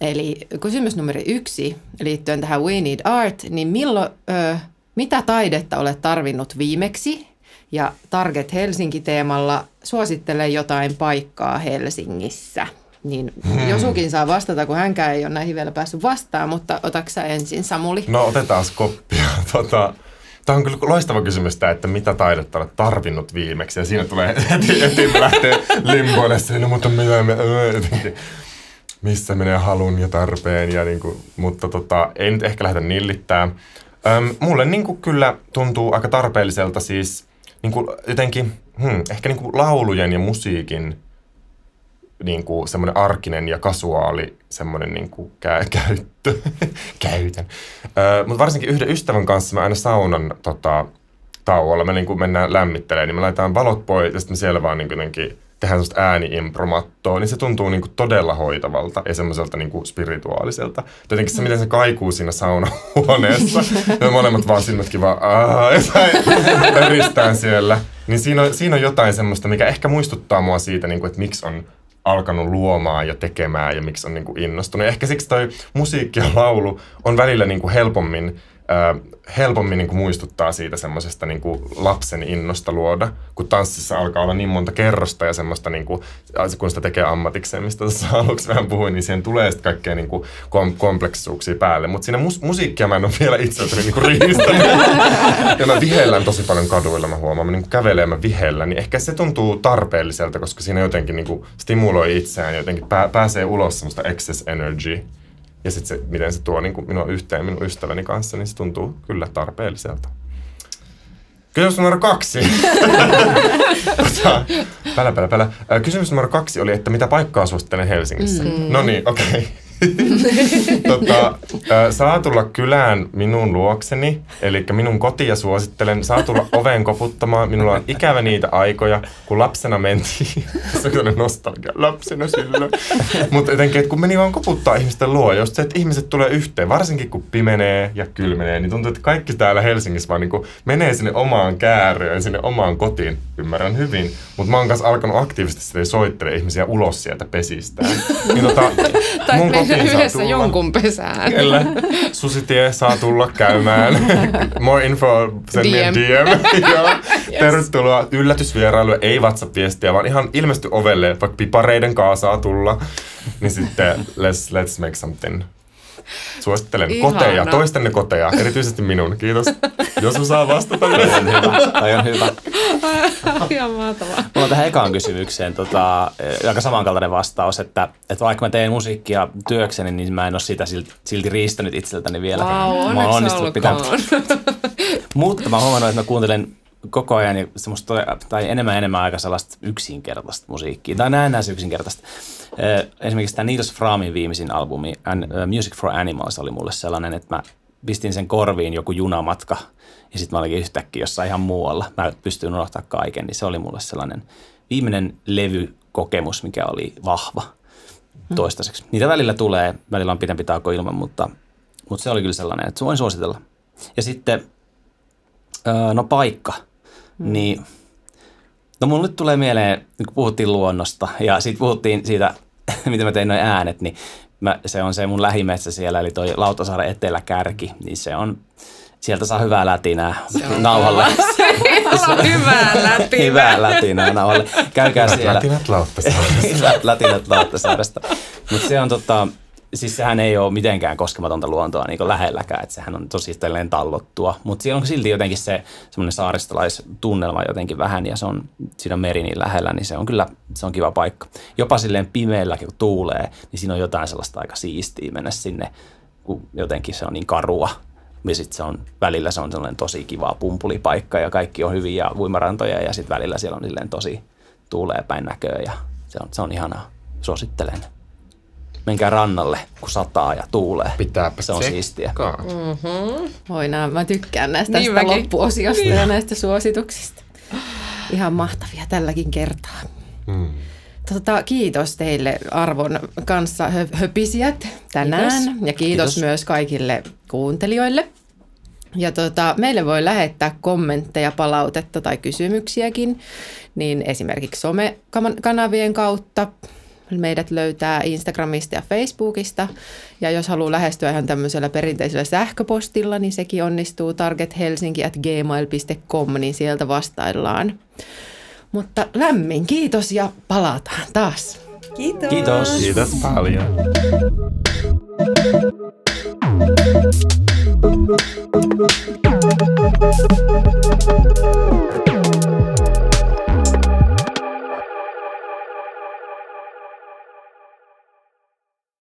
Eli kysymys numero yksi liittyen tähän We Need Art, niin milloin, ö, mitä taidetta olet tarvinnut viimeksi? Ja Target Helsinki-teemalla suosittele jotain paikkaa Helsingissä. Niin hmm. Josukin saa vastata, kun hänkään ei ole näihin vielä päässyt vastaan, mutta otatko sä ensin Samuli? No otetaan koppia. Tota, Tämä on kyllä loistava kysymys, että mitä taidetta olet tarvinnut viimeksi. Ja siinä tulee heti, heti lähtee limboille no mutta mitä me, missä menee halun ja tarpeen. Ja niin kuin, mutta tota, ei nyt ehkä lähdetä nillittää. Öm, mulle niin kuin kyllä tuntuu aika tarpeelliselta siis niin kuin jotenkin, hmm, ehkä niin kuin laulujen ja musiikin niin kuin semmoinen arkinen ja kasuaali semmoinen niin kuin kä- käyttö. Käytän. Öö, mutta varsinkin yhden ystävän kanssa mä aina saunan tota, tauolla, me niin kuin mennään lämmittelemään, niin me laitetaan valot pois ja sitten me siellä vaan niin kuin jotenkin tehdään semmoista ääniimpromattoa, niin se tuntuu niin kuin todella hoitavalta ja semmoiselta niin kuin spirituaaliselta. Jotenkin se, miten se kaikuu siinä saunahuoneessa, ja molemmat vaan silmätkin vaan ja siellä. Niin siinä on, siinä on jotain semmoista, mikä ehkä muistuttaa mua siitä, niin kuin, että miksi on alkanut luomaan ja tekemään ja miksi on niin kuin innostunut. Ja ehkä siksi toi musiikki ja laulu on välillä niin kuin helpommin, helpommin niin kuin muistuttaa siitä semmoisesta niin kuin lapsen innosta luoda, kun tanssissa alkaa olla niin monta kerrosta ja semmoista, niin kuin, kun sitä tekee ammatikseen, mistä tuossa aluksi vähän puhuin, niin siihen tulee sitten kaikkea niin kuin kom- kompleksisuuksia päälle. Mutta siinä mus- musiikkia mä en ole vielä itseltäni niin kuin riistänyt. ja mä vihellän tosi paljon kaduilla, mä huomaan. Mä niin kävelen ja mä vihellän, niin ehkä se tuntuu tarpeelliselta, koska siinä jotenkin niin kuin stimuloi itseään ja jotenkin pää- pääsee ulos semmoista excess energy. Ja sitten se, miten se tuo niin kuin minua yhteen minun ystäväni kanssa, niin se tuntuu kyllä tarpeelliselta. Kysymys numero kaksi. Tota, pälä, pälä, pälä. Kysymys numero kaksi oli, että mitä paikkaa suosittelen Helsingissä? Mm. No niin, okei. Okay. tota, saa tulla kylään minun luokseni, eli minun kotia suosittelen. Saa tulla oveen koputtamaan. Minulla on ikävä niitä aikoja, kun lapsena mentiin. se on nostalgia lapsena silloin. Mutta jotenkin, että kun meni vaan koputtaa ihmisten luo, jos se, että ihmiset tulee yhteen, varsinkin kun pimenee ja kylmenee, niin tuntuu, että kaikki täällä Helsingissä vaan niin menee sinne omaan kääröön, sinne omaan kotiin. Ymmärrän hyvin, mutta mä oon kanssa alkanut aktiivisesti sitten soittele ihmisiä ulos sieltä pesistään. Niin tota, mun kotiin saa yhdessä tulla. jonkun pesään. Kyllä. Susitie saa tulla käymään. More info, send me a DM. DM. Joo. Tervetuloa yllätysvierailulle, ei WhatsApp-viestiä, vaan ihan ilmesty ovelle, vaikka pipareiden kanssa saa tulla. Niin sitten let's, let's make something. Suosittelen Ihana. koteja, toistenne koteja, erityisesti minun. Kiitos. Jos saa vastata. Toi on hyvä. Toi on hyvä. Ihan mahtavaa. Mulla on tähän ekaan kysymykseen tota, eh, aika samankaltainen vastaus, että, että vaikka mä teen musiikkia työkseni, niin mä en ole sitä silti, silti riistänyt itseltäni vielä. Vau, mä oon onnistunut pitämään. Mutta mä oon huomannut, että mä kuuntelen koko ajan niin semmoista, tai enemmän enemmän aika sellaista yksinkertaista musiikkia, tai näen näissä yksinkertaista. Esimerkiksi tämä Niels Fraamin viimeisin albumi, Music for Animals, oli mulle sellainen, että mä pistin sen korviin joku junamatka, ja sitten mä olinkin yhtäkkiä jossain ihan muualla. Mä pystyin unohtamaan kaiken, niin se oli mulle sellainen viimeinen levykokemus, mikä oli vahva toistaiseksi. Niitä välillä tulee, välillä on pidempi tauko ilman, mutta, mutta se oli kyllä sellainen, että voin suositella. Ja sitten no paikka. Mm. Niin, no mulle nyt tulee mieleen, kun puhuttiin luonnosta ja sitten puhuttiin siitä, miten mä tein noin äänet, niin mä, se on se mun lähimetsä siellä, eli toi Lautasaaren eteläkärki, niin se on, sieltä saa hyvää lätinää nauhalle. Se on hyvää läpi. hyvää lätinää nauhalle. Käykää siellä. Lätinät Lauttasaaressa. Lät- Latinat Lauttasaaresta. Mutta se on tota, siis sehän ei ole mitenkään koskematonta luontoa niin lähelläkään, että sehän on tosi tällainen tallottua, mutta siellä on silti jotenkin se semmoinen saaristolaistunnelma jotenkin vähän ja se on siinä meri niin lähellä, niin se on kyllä, se on kiva paikka. Jopa silleen pimeällä, kun tuulee, niin siinä on jotain sellaista aika siistiä mennä sinne, kun jotenkin se on niin karua. Ja sitten se on, välillä se on sellainen tosi kiva pumpulipaikka ja kaikki on hyviä uimarantoja ja sitten välillä siellä on silleen tosi tuulee päin näköä ja se on, se on ihanaa. Suosittelen menkää rannalle, kun sataa ja tuulee. Pitääpä Se on siistiä. Mm-hmm. Voidaan, mä tykkään näistä Niin loppuosiosta niin. ja näistä suosituksista. Ihan mahtavia tälläkin kertaa. Mm. Tota, kiitos teille arvon kanssa hö- höpisijät tänään Kiitos. ja kiitos, Kiitos. myös kaikille kuuntelijoille. Ja tota, meille voi lähettää kommentteja, palautetta tai kysymyksiäkin, niin esimerkiksi somekanavien kautta. Meidät löytää Instagramista ja Facebookista. Ja jos haluaa lähestyä ihan tämmöisellä perinteisellä sähköpostilla, niin sekin onnistuu targethelsinki.gmail.com, niin sieltä vastaillaan. Mutta lämmin kiitos ja palataan taas. Kiitos. Kiitos. Kiitos paljon.